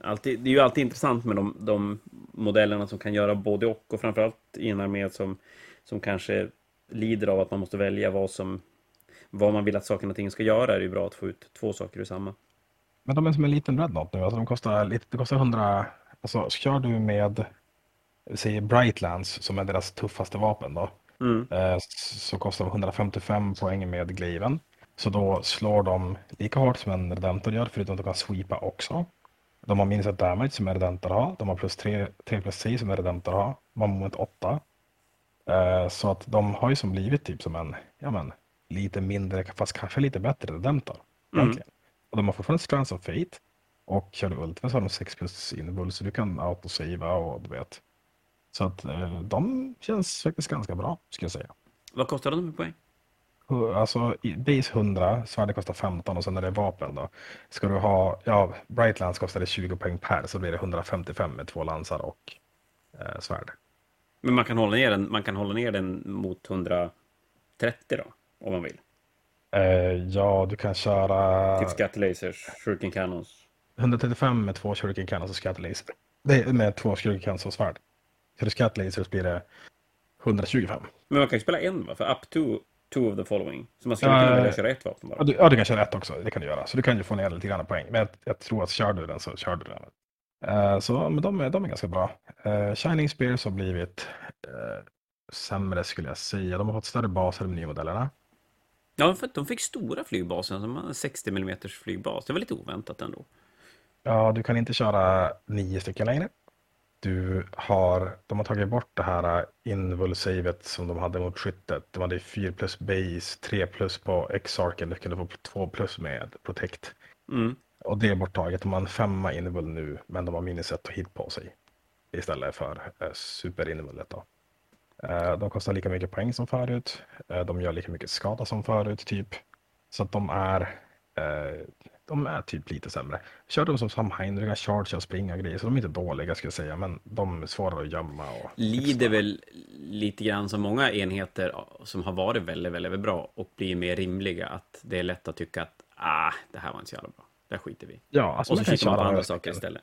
Alltid, det är ju alltid intressant med de, de modellerna som kan göra både och och framförallt i en armé som, som kanske lider av att man måste välja vad som vad man vill att saker och ting ska göra är det ju bra att få ut två saker ur samma. Men de är som en liten Dreadnought nu. Alltså de kostar, det kostar 100... Alltså kör du med säg Brightlands som är deras tuffaste vapen då. Mm. eh, Så kostar de 155 poäng med Glaven. Så då slår de lika hårt som en Redemptor gör förutom att de kan sweepa också. De har minus ett damage som en Redemptor har. De har plus 3, 3 plus 3 som en Redemptor har. De har moment 8. Eh, Så att de har ju som blivit typ som en, ja men, lite mindre, fast kanske lite bättre Redemptor. Mm. Och de har fortfarande Strands of Fate. Och kör du så har de 6 plus invul så du kan autosavea och du vet. Så att eh, de känns faktiskt ganska bra skulle jag säga. Vad kostar de i poäng? Alltså base 100, svärdet kostar 15 och sen är det vapen då. Ska du ha, ja, Brightlands kostar det 20 poäng per så blir det 155 med två lansar och eh, svärd. Men man kan hålla ner den, man kan hålla ner den mot 130 då, om man vill. Eh, ja, du kan köra Typ Scatterlasers, Shuriken Cannons. 135 med två Shuriken Cannons och Scatlaser. Det är med två Shuriken Cannons och svärd. Kör du Scatlasers blir det 125. Men man kan ju spela en va? För up to two of the following. Så man skulle Ja, kunna ja, välja köra ett vapen bara. Ja du, ja, du kan köra ett också, det kan du göra. Så du kan ju få ner lite grann poäng. Men jag, jag tror att kör du den så kör du den. Eh, så men de, är, de är ganska bra. Uh, Shining Spears har blivit eh, sämre skulle jag säga. De har fått större baser de nya modellerna. Ja, för de fick stora flygbaser, som har en 60 mm flygbas. Det var lite oväntat ändå. Ja, du kan inte köra nio stycken längre. Du har, de har tagit bort det här invul-savet som de hade mot skyttet. De hade 4 plus base, 3 plus på X-arken. Du kunde få 2 plus med protect. Mm. Och det är borttaget. De har en femma invul nu, men de har minus ett och hit på sig. Istället för eh, då. De kostar lika mycket poäng som förut. De gör lika mycket skada som förut, typ. Så att de är, de är typ lite sämre. Kör de som Samhain, du kan charge och springa och grejer, så de är inte dåliga skulle jag säga, men de är svårare att gömma. Och Lider väl lite grann som många enheter som har varit väldigt, väldigt bra och blir mer rimliga. Att det är lätt att tycka att ah, det här var inte så jävla bra. Där skiter vi. Ja, alltså Och så kikar man på andra saker istället.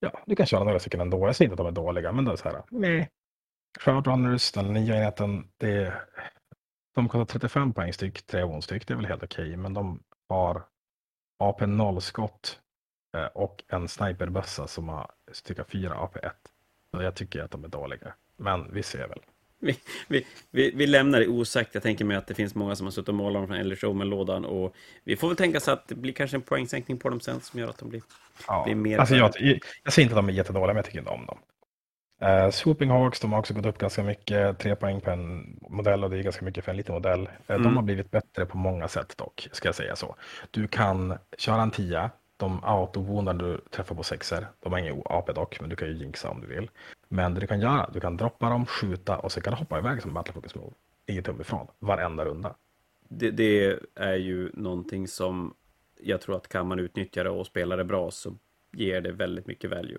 Ja, du kan köra några stycken ändå. Jag säger inte att de är dåliga, men det är så här. Nej. Crowdrunners, den nya enheten, det, de kostar 35 poäng styck, 3 won styck. Det är väl helt okej, men de har AP0 skott eh, och en sniperbössa som har styrka 4 AP1. Så jag tycker att de är dåliga. Men vi ser väl. Vi, vi, vi, vi lämnar det osagt. Jag tänker mig att det finns många som har suttit och målat dem från Elder Showman-lådan. Och vi får väl tänka så att det blir kanske en poängsänkning på dem sen som gör att de blir... Ja. Är mer alltså jag, jag, jag säger inte att de är jättedåliga, men jag tycker inte om dem. Uh, Swooping Hawks, de har också gått upp ganska mycket. Tre poäng på en modell och det är ganska mycket för en liten modell. Eh, Mm. De har blivit bättre på många sätt dock, ska jag säga så. Du kan köra en tia. De auto du träffar på sexer. De har ingen AP dock, men du kan ju jinxa om du vill. Men det du kan göra, du kan droppa dem, skjuta och så kan du hoppa iväg som battle focus move. Inget tum ifrån, varenda runda. Det, det är ju någonting som jag tror att kan man utnyttja det och spela det bra så ger det väldigt mycket value.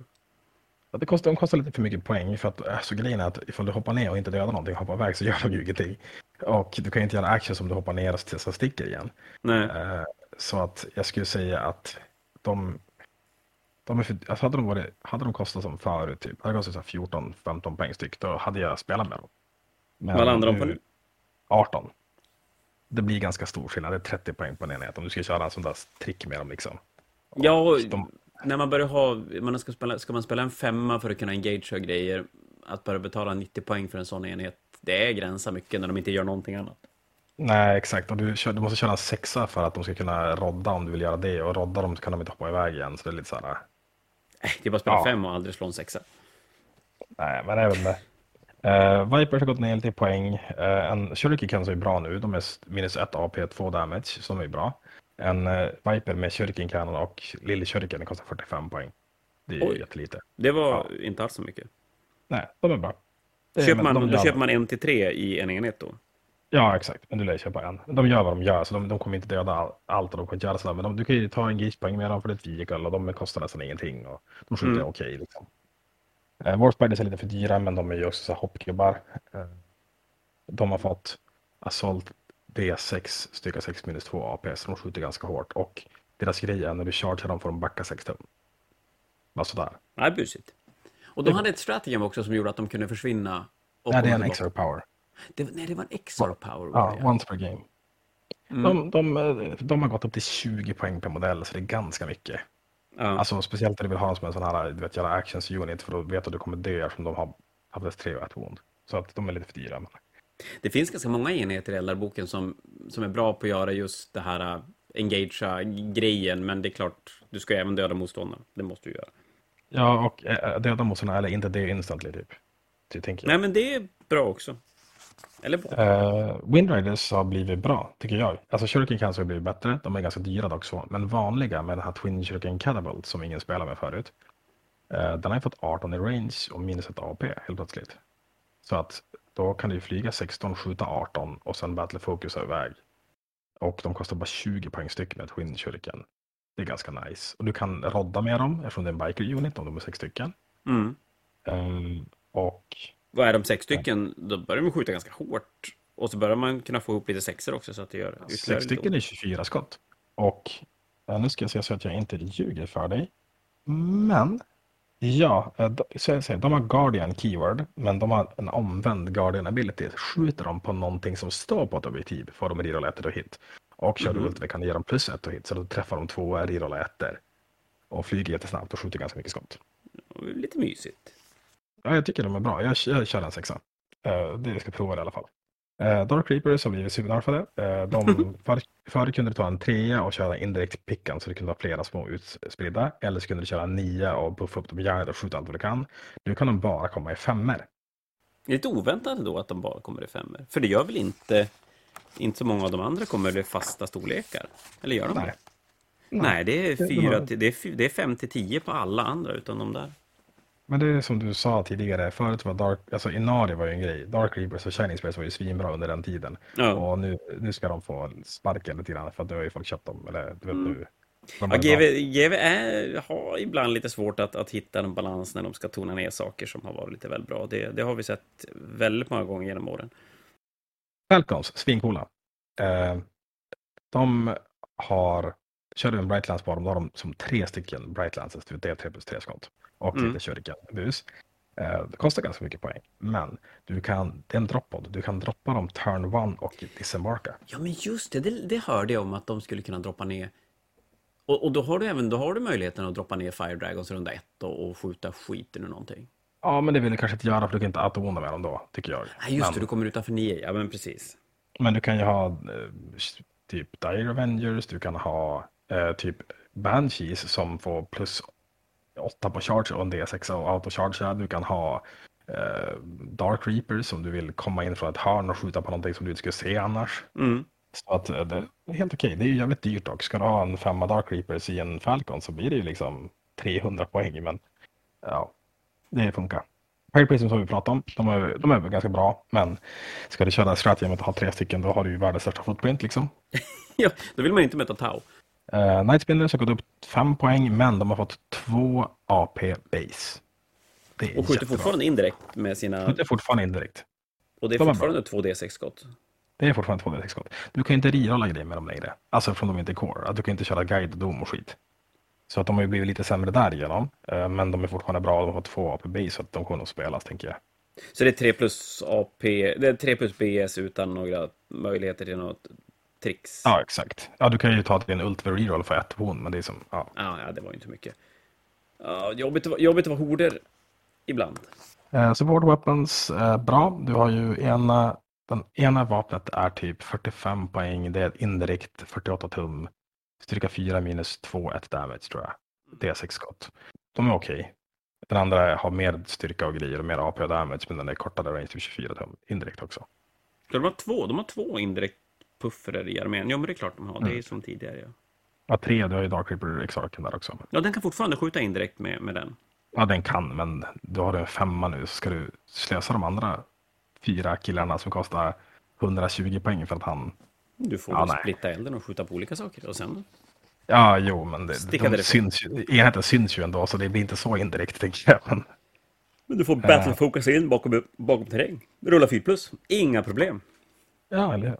Det kostar, de kostar lite för mycket poäng för att alltså, grejen är att ifall du hoppar ner och inte dödar någonting, hoppar iväg så gör de ju ingenting. Och du kan ju inte göra action som du hoppar ner och så sticker igen. Nej. Eh, så att jag skulle säga att de, de är för, alltså hade, de varit, hade de kostat som förut, typ, hade de kostat 14-15 poäng styck, då hade jag spelat med dem. Men Vad landar de på nu? 18. Det blir ganska stor skillnad, det är 30 poäng på en enhet om du ska köra en sån där trick med dem liksom. Ja, och de, när man börjar ha, man ska, spela, ska man spela en femma för att kunna engagea grejer, att börja betala 90 poäng för en sån enhet, det är gränsa mycket när de inte gör någonting annat. Nej, exakt. Och du, du måste köra en sexa för att de ska kunna rodda om du vill göra det. Och rodda dem så kan de inte hoppa iväg igen. Så det är lite så här... Äh, Det är bara att spela Ja. fem och aldrig slå en sexa. Nej, men även det. Uh, Vipers har gått ner lite i poäng. Uh, en Shuriken Cannon är bra nu. De är minus 1 AP, 2 damage, som är bra. En uh, Viper med Shuriken och Lille Shuriken kostar 45 poäng. Det är ju Oj. jättelite. Det var inte alls så mycket. Nej, de är bra. Det är- Köper men man, de då köper man en till tre i en enhet då? Ja, exakt. Men du lär köpa en. De gör vad de gör, så de, de kommer inte döda all, allt och de kommer inte göra sådär. Men de, du kan ju ta en grispoäng med dem för ett vehicle och de kostar nästan ingenting. Och de skjuter Mm. okej liksom. Eh, Warp Spiders är lite för dyra, men de är ju också hoppgubbar. Eh, de har fått Assault D6, styrka 6 minus 2 AP, så de skjuter ganska hårt. Och deras grej är när du chargear dem får de backa 6 tum. Bara sådär. Nej, busigt. Och de hade ett stratagem också som gjorde att de kunde försvinna. och Nej, det är en tillbaka. extra power. Det, nej, det var en extra power. var Ja, det, once per game. Mm. De, de, eh, de har gått upp till 20 poäng per modell, så det är ganska mycket. ja. Alltså speciellt när du vill ha dem som en sån här, du vet, göra actions unit för då vet du att du kommer dö eftersom de har haft 3 och 1 wound. Så att de är lite för dyra. Men... Det finns ganska många enheter i Eldarboken som, som är bra på att göra just det här uh, engagea grejen, men det är klart, du ska ju även döda motståndaren. Det måste du göra. Ja, och äh, döda motståndarna eller inte det instantly typ. Det tänker jag. Nej, men det är bra också. Eller bra. Uh, Windriders har blivit bra, tycker jag. Alltså Shuriken Cancer har blivit bättre, de är ganska dyra dock så. Men vanliga med den här Twin Shuriken Catapult som ingen spelar med förut. eh, den har ju fått 18 i range och minus ett AP helt plötsligt. Så att då kan du flyga 16, skjuta 18 och sen battle focus iväg. Och de kostar bara 20 poäng styck med Twin Shuriken. Det är ganska nice. Och du kan rodda med dem eftersom det är en biker unit om de är sex stycken. Mm. Ehm, och Vad är de sex stycken, då börjar de skjuta ganska hårt. Och så börjar man kunna få ihop lite sexer också så att det gör Sex stycken är 24 skott. Och nu ska jag se så att jag inte ljuger för dig. Men ja, eh, de, så jag säger, de har Guardian keyword, men de har en omvänd Guardian ability. Skjuter de på någonting som står på ett objektiv får de rerolla ett och hit. Och kör du ult kan ge dem plus ett och hit, så då träffar de två rerolla ettor. Och flyger jättesnabbt och skjuter ganska mycket skott. Lite mysigt. Ja, jag tycker de är bra. Jag, jag kör en sexa. Uh, det ska jag prova i alla fall. Uh, Dark Reapers har blivit supernerfade. Uh, de, för, förr kunde du ta en trea och köra indirekt pickan så du kunde ha flera små utspridda. Eller så kunde du köra en nia och buffa upp dem järnet och skjuta allt vad du kan. Nu kan de bara komma i femmer. Det är lite oväntat då att de bara kommer i femmor. För det gör väl inte... Inte så många av de andra kommer i fasta storlekar? Eller gör de Nej. det? Nej, det är, fyra till, det, är, det är fem till tio på alla andra utan de där. Men det är som du sa tidigare, förut var Dark, alltså Inari var ju en grej. Dark Reapers och Shining Space var ju svinbra under den tiden. Ja. Och nu, nu ska de få sparken lite grann för att nu har ju folk köpt dem. Eller du vet Mm. nu. Ja. GV, GV är, har ibland lite svårt att, att hitta en balans när de ska tona ner saker som har varit lite väl bra. Det, det har vi sett väldigt många gånger genom åren. Falcons, svincoola. Eh, de har, kör du en Brightlands på dem, då har de som tre stycken Brightlands, det är 3 plus 3 skott. Och Mm. lite shuriken bus. Eh, det kostar ganska mycket poäng, men du kan, det är en droppod, du kan droppa dem turn one och disembarka. Ja, men just det, det, det hörde jag om att de skulle kunna droppa ner. Och, och då har du även då har du möjligheten att droppa ner Fire Dragons runda ett och, och skjuta skiten ur någonting. Ja, men det vill du kanske inte göra för du kan inte auto med dem då, tycker jag. Nej, just men, det, du kommer utanför nio. Ja, men precis. men du kan ju ha eh, typ Dire Avengers, du kan ha eh, typ Banshees som får plus 8 på charge och en D6 och autocharge. Du kan ha eh, Dark Reapers som du vill komma in från ett hörn och skjuta på någonting som du inte skulle se annars. Mm. Så att eh, det är helt okej. Det är ju jävligt dyrt dock. Ska du ha en femma Dark Reapers i en Falcon så blir det ju liksom 300 poäng. Men ja, det funkar. Pirate Prism som vi pratade om, de är, de är ganska bra. Men ska du köra strategi med att ha tre stycken då har du ju världens största footprint liksom. Ja, då vill man inte möta Tau. Uh, Night Spinners har gått upp 5 poäng, men de har fått 2 AP base. Och skjuter jättebra. fortfarande indirekt med sina... Skjuter fortfarande indirekt. Och det är de fortfarande 2D6-skott? Det är fortfarande 2D6-skott. Du kan inte rerolla grejer med dem längre. Alltså från de inte är core. Du kan inte köra guide, dom och skit. Så att de har ju blivit lite sämre därigenom. Uh, men de är fortfarande bra. De har fått 2 AP base, så att de kommer nog spelas, tänker jag. Så det är 3 plus AP, det är 3 plus BS utan några möjligheter till något tricks. Ja, exakt. Ja, du kan ju ta till en ult för reroll för ett horn, men det är som, ja. Ja, ja det var ju inte mycket. Ja, jobbigt, jobbigt vara horder ibland. Eh, support weapons, eh, bra. Du har ju ena, den ena vapnet är typ 45 poäng, det är indirekt 48 tum, styrka 4 minus 2, 1 damage tror jag. Det är 6 skott. De är okej. Okay. Den andra har mer styrka och grejer och mer AP och damage, men den är kortare range till 24 tum, indirekt också. de har två, de har två indirekt pufferer i armén. Ja, men det är klart de har. Mm. Det är som tidigare. Ja, ja tre. Du har ju Dark Reaper Exarchen där också. Ja, den kan fortfarande skjuta indirekt med, med den. Ja, den kan, men du har en femma nu. Så ska du slösa de andra fyra killarna som kostar 120 poäng för att han... Du får ja, splitta elden och skjuta på olika saker och sen... Ja, jo, men det, de syns ju, enheten syns ju ändå, så det blir inte så indirekt, tänker jag. Men, men du får battle-focus in bakom, bakom terräng. Rulla 4 plus. Inga problem. Ja, eller hur?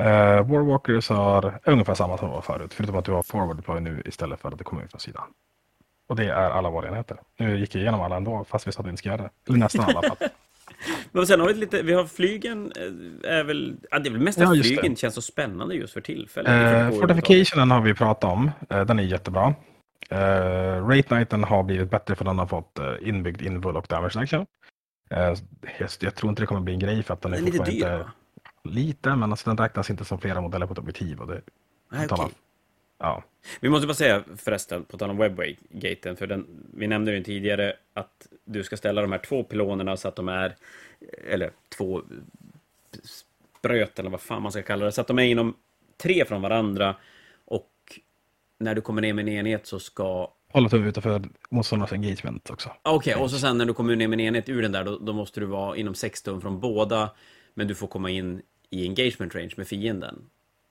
Uh, Warwalkers har ungefär samma som var förut, förutom att du har forward deploy nu istället för att det kommer ut från sidan. Och det är alla våra enheter. Nu gick jag igenom alla ändå, fast vi sa att vi inte ska göra det. Eller nästan alla. Men sen har vi lite, vi har flygen, eh, är väl, ja, det är väl mest ja, flygen det. känns så spännande just för tillfället. Uh, fortificationen har vi pratat om, uh, den är jättebra. Uh, Rate Knighten har blivit bättre för den har fått uh, inbyggd invul och damage action. Uh, jag, jag, tror inte det kommer bli en grej för att den är, den är lite dyr inte... Lite, men alltså den räknas inte som flera modeller på ett objektiv. Och det, Nej, okay. ja. Vi måste bara säga förresten, på tal om Webway-gaten, för den, vi nämnde ju tidigare att du ska ställa de här två pilonerna så att de är, eller två spröt eller vad fan man ska kalla det, så att de är inom tre från varandra och när du kommer ner med en enhet så ska Hålla tummen utanför motståndarnas engagement också. Okej, okay, och så sen när du kommer ner med en enhet ur den där, då, då måste du vara inom sex tum från båda, men du får komma in i engagement range med fienden.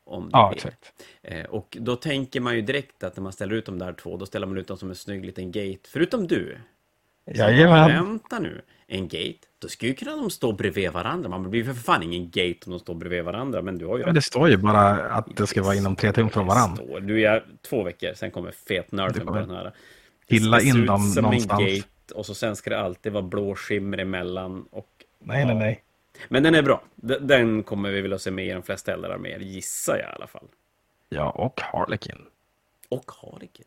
Om ja, vill. exakt. Eh, och då tänker man ju direkt att när man ställer ut de där två, då ställer man ut dem som en snygg liten gate. Förutom du. Jajamän. Vänta nu. En gate, då skulle ju kunna de stå bredvid varandra. Man blir för fan ingen gate om de står bredvid varandra. Men du har ju... Men det står ju bara att det ska vara inom tre tum från varandra. Står. Du är två veckor, sen kommer fet nörden på den här. Pilla in dem någonstans. En gate, och så sen ska det alltid vara blå skimmer emellan. Och, nej, nej, nej. Men den är bra. Den kommer vi att se med i de flesta eldarméer, gissar jag i alla fall. Ja, och Harlekin. Och Harlekin.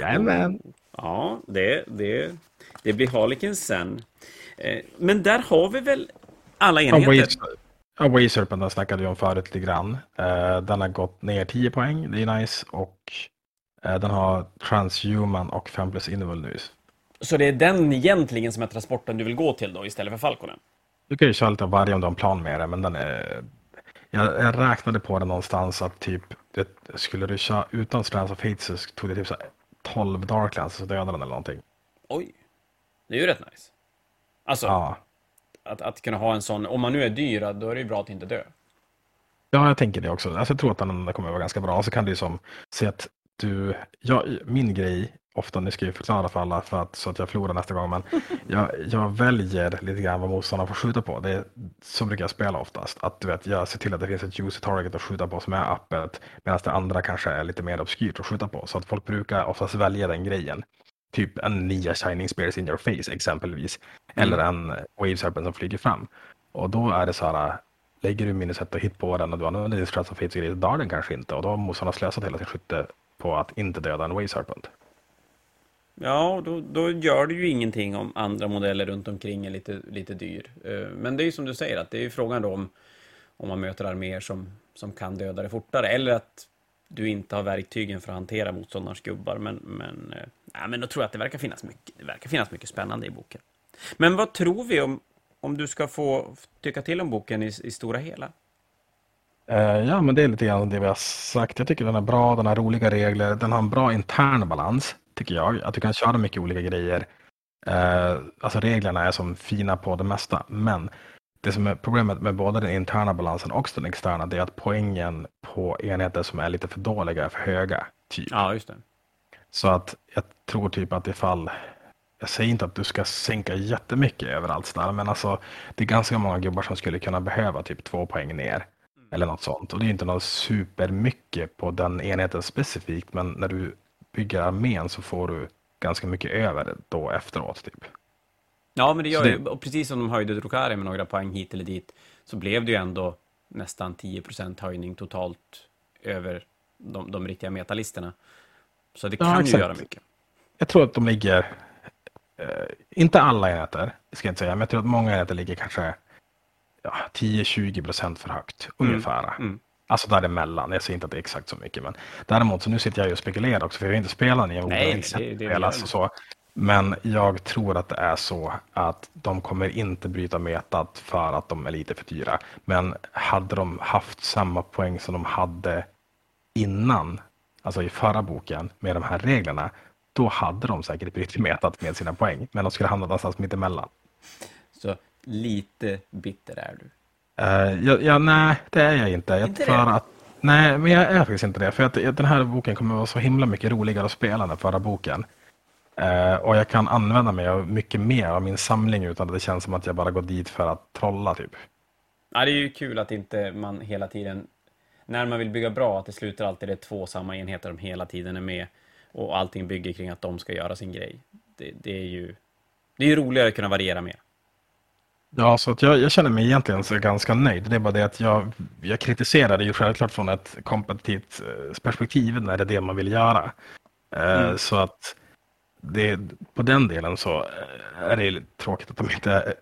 Jajamän. Ja, det, det, det blir Harlekin sen. Eh, men där har vi väl alla enheter? Ja, Wayserpent den snackade vi om förut lite grann. Eh, den har gått ner 10 poäng, det är nice. Och eh, den har Transhuman och 5 plus Invul nu. Så det är den egentligen som är transporten du vill gå till då istället för Falconen? Du kan ju köra lite av varje om du har en plan med det, men den är... Jag, jag räknade på det någonstans att typ, det, skulle du köra utan Strands of Hate så tog det typ så 12 Darklands så dödade den eller någonting. Oj, det är ju rätt nice. Alltså, ja. att, att kunna ha en sån, om man nu är dyr, då är det ju bra att inte dö. Ja, jag tänker det också. Alltså, jag tror att den kommer att vara ganska bra. Så kan du som se att du, ja, min grej ofta, nu ska jag förklara för alla för att, så att jag förlorar nästa gång, men jag, jag väljer lite grann vad motståndaren får skjuta på. Det är, så brukar jag spela oftast. Att du vet, jag ser till att det finns ett juicy target att skjuta på som är öppet, medan det andra kanske är lite mer obskyrt att skjuta på. Så att folk brukar oftast välja den grejen. Typ en nya Shining Spears in your face exempelvis. Mm. Eller en Wave Serpent som flyger fram. Och då är det så här, lägger du minus ett och hit på den och du använder din Strats of grejer, då dör den kanske inte. Och då har motståndaren slösat hela sin skytte på att inte döda en Wave Serpent. Ja, då, då gör det ju ingenting om andra modeller runt omkring är lite, lite dyr. Eh, men det är ju som du säger, att det är ju frågan då om, om man möter arméer som, som kan döda det fortare, eller att du inte har verktygen för att hantera motståndarens gubbar. Men, men, eh, men då tror jag att det verkar finnas mycket, det verkar finnas mycket spännande i boken. Men vad tror vi om, om du ska få tycka till om boken i, i stora hela? Eh, ja, men det är lite grann det vi har sagt. Jag tycker den är bra, den har roliga regler, den har en bra intern balans tycker jag. Att du kan köra mycket olika grejer. Eh, alltså reglerna är som fina på det mesta, men det som är problemet med både den interna balansen och den externa, det är att poängen på enheter som är lite för dåliga är för höga. Typ. Ja, just det. Så att jag tror typ att ifall, jag säger inte att du ska sänka jättemycket överallt snarare, men alltså det är ganska många gubbar som skulle kunna behöva typ två poäng ner. Eller något sånt. Och det är inte något supermycket på den enheten specifikt, men när du bygger armén så får du ganska mycket över då efteråt. Typ. Ja, men det gör Så ju, det- och precis som de höjde Drukari med några poäng hit eller dit, så blev det ju ändå nästan 10% höjning totalt över de, de riktiga metalisterna. Så det Ja, kan ju exakt. göra mycket. Jag tror att de ligger, eh, inte alla enheter, ska jag inte säga, men jag tror att många enheter ligger kanske ja, 10-20 procent för högt, ungefär. mm. Alltså däremellan, jag säger inte att det är exakt så mycket. Men däremot, så nu sitter jag ju och spekulerar också, för jag har inte spelat Neo. Nej, det- det- spelas och så. Men jag tror att det är så att de kommer inte bryta metat för att de är lite för dyra. Men hade de haft samma poäng som de hade innan, alltså i förra boken med de här reglerna, då hade de säkert brutit metat med sina poäng. Men de skulle hamna någonstans mitt emellan. Så lite bitter är du. Uh, ja, ja, nej, det är jag inte. Jag Inte för det? Att, nej, men jag är faktiskt inte det. För att den här boken kommer att vara så himla mycket roligare att spela än den förra boken. Eh, och jag kan använda mig av mycket mer av min samling utan att det känns som att jag bara går dit för att trolla typ. Ja, det är ju kul att inte man hela tiden, när man vill bygga bra, att det slutar alltid det två samma enheter som hela tiden är med och allting bygger kring att de ska göra sin grej. Det, det är ju det är ju roligare att kunna variera mer. Ja, så att jag, jag känner mig egentligen så ganska nöjd. Det är bara det att jag, jag kritiserar det ju självklart från ett kompetitivt eh, perspektiv när det är det man vill göra. Eh, Mm. Så att det, på den delen så eh, är det tråkigt att de inte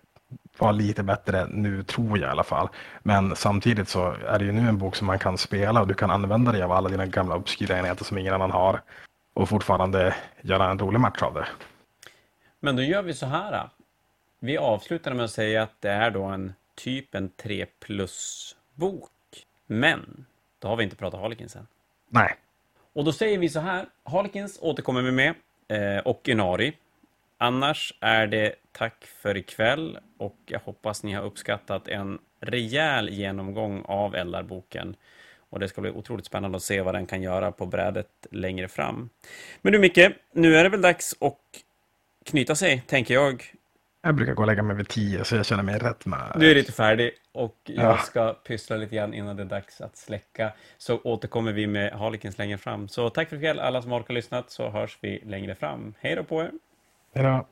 var lite bättre nu, tror jag i alla fall. Men samtidigt så är det ju nu en bok som man kan spela och du kan använda dig av alla dina gamla obskyra enheter som ingen annan har och fortfarande göra en rolig match av det. Men då gör vi så här. Vi avslutar med att säga att det är då en typ en 3 plus-bok. Men, då har vi inte pratat Harlequins än. Nej, Och då säger vi så här. Harlequins återkommer vi med. Eh, och Inari. Annars är det tack för ikväll. Och jag hoppas ni har uppskattat en rejäl genomgång av Eldarboken. Och det ska bli otroligt spännande att se vad den kan göra på brädet längre fram. Men du Micke, nu är det väl dags att knyta sig, tänker jag. Jag brukar gå och lägga mig vid tio så jag känner mig rätt med. Du är lite färdig och jag Ja. ska pyssla lite grann innan det är dags att släcka. Så återkommer vi med Harlequins längre fram. Så tack för ikväll alla som orkar lyssnat så hörs vi längre fram. Hej då på er! Hej då.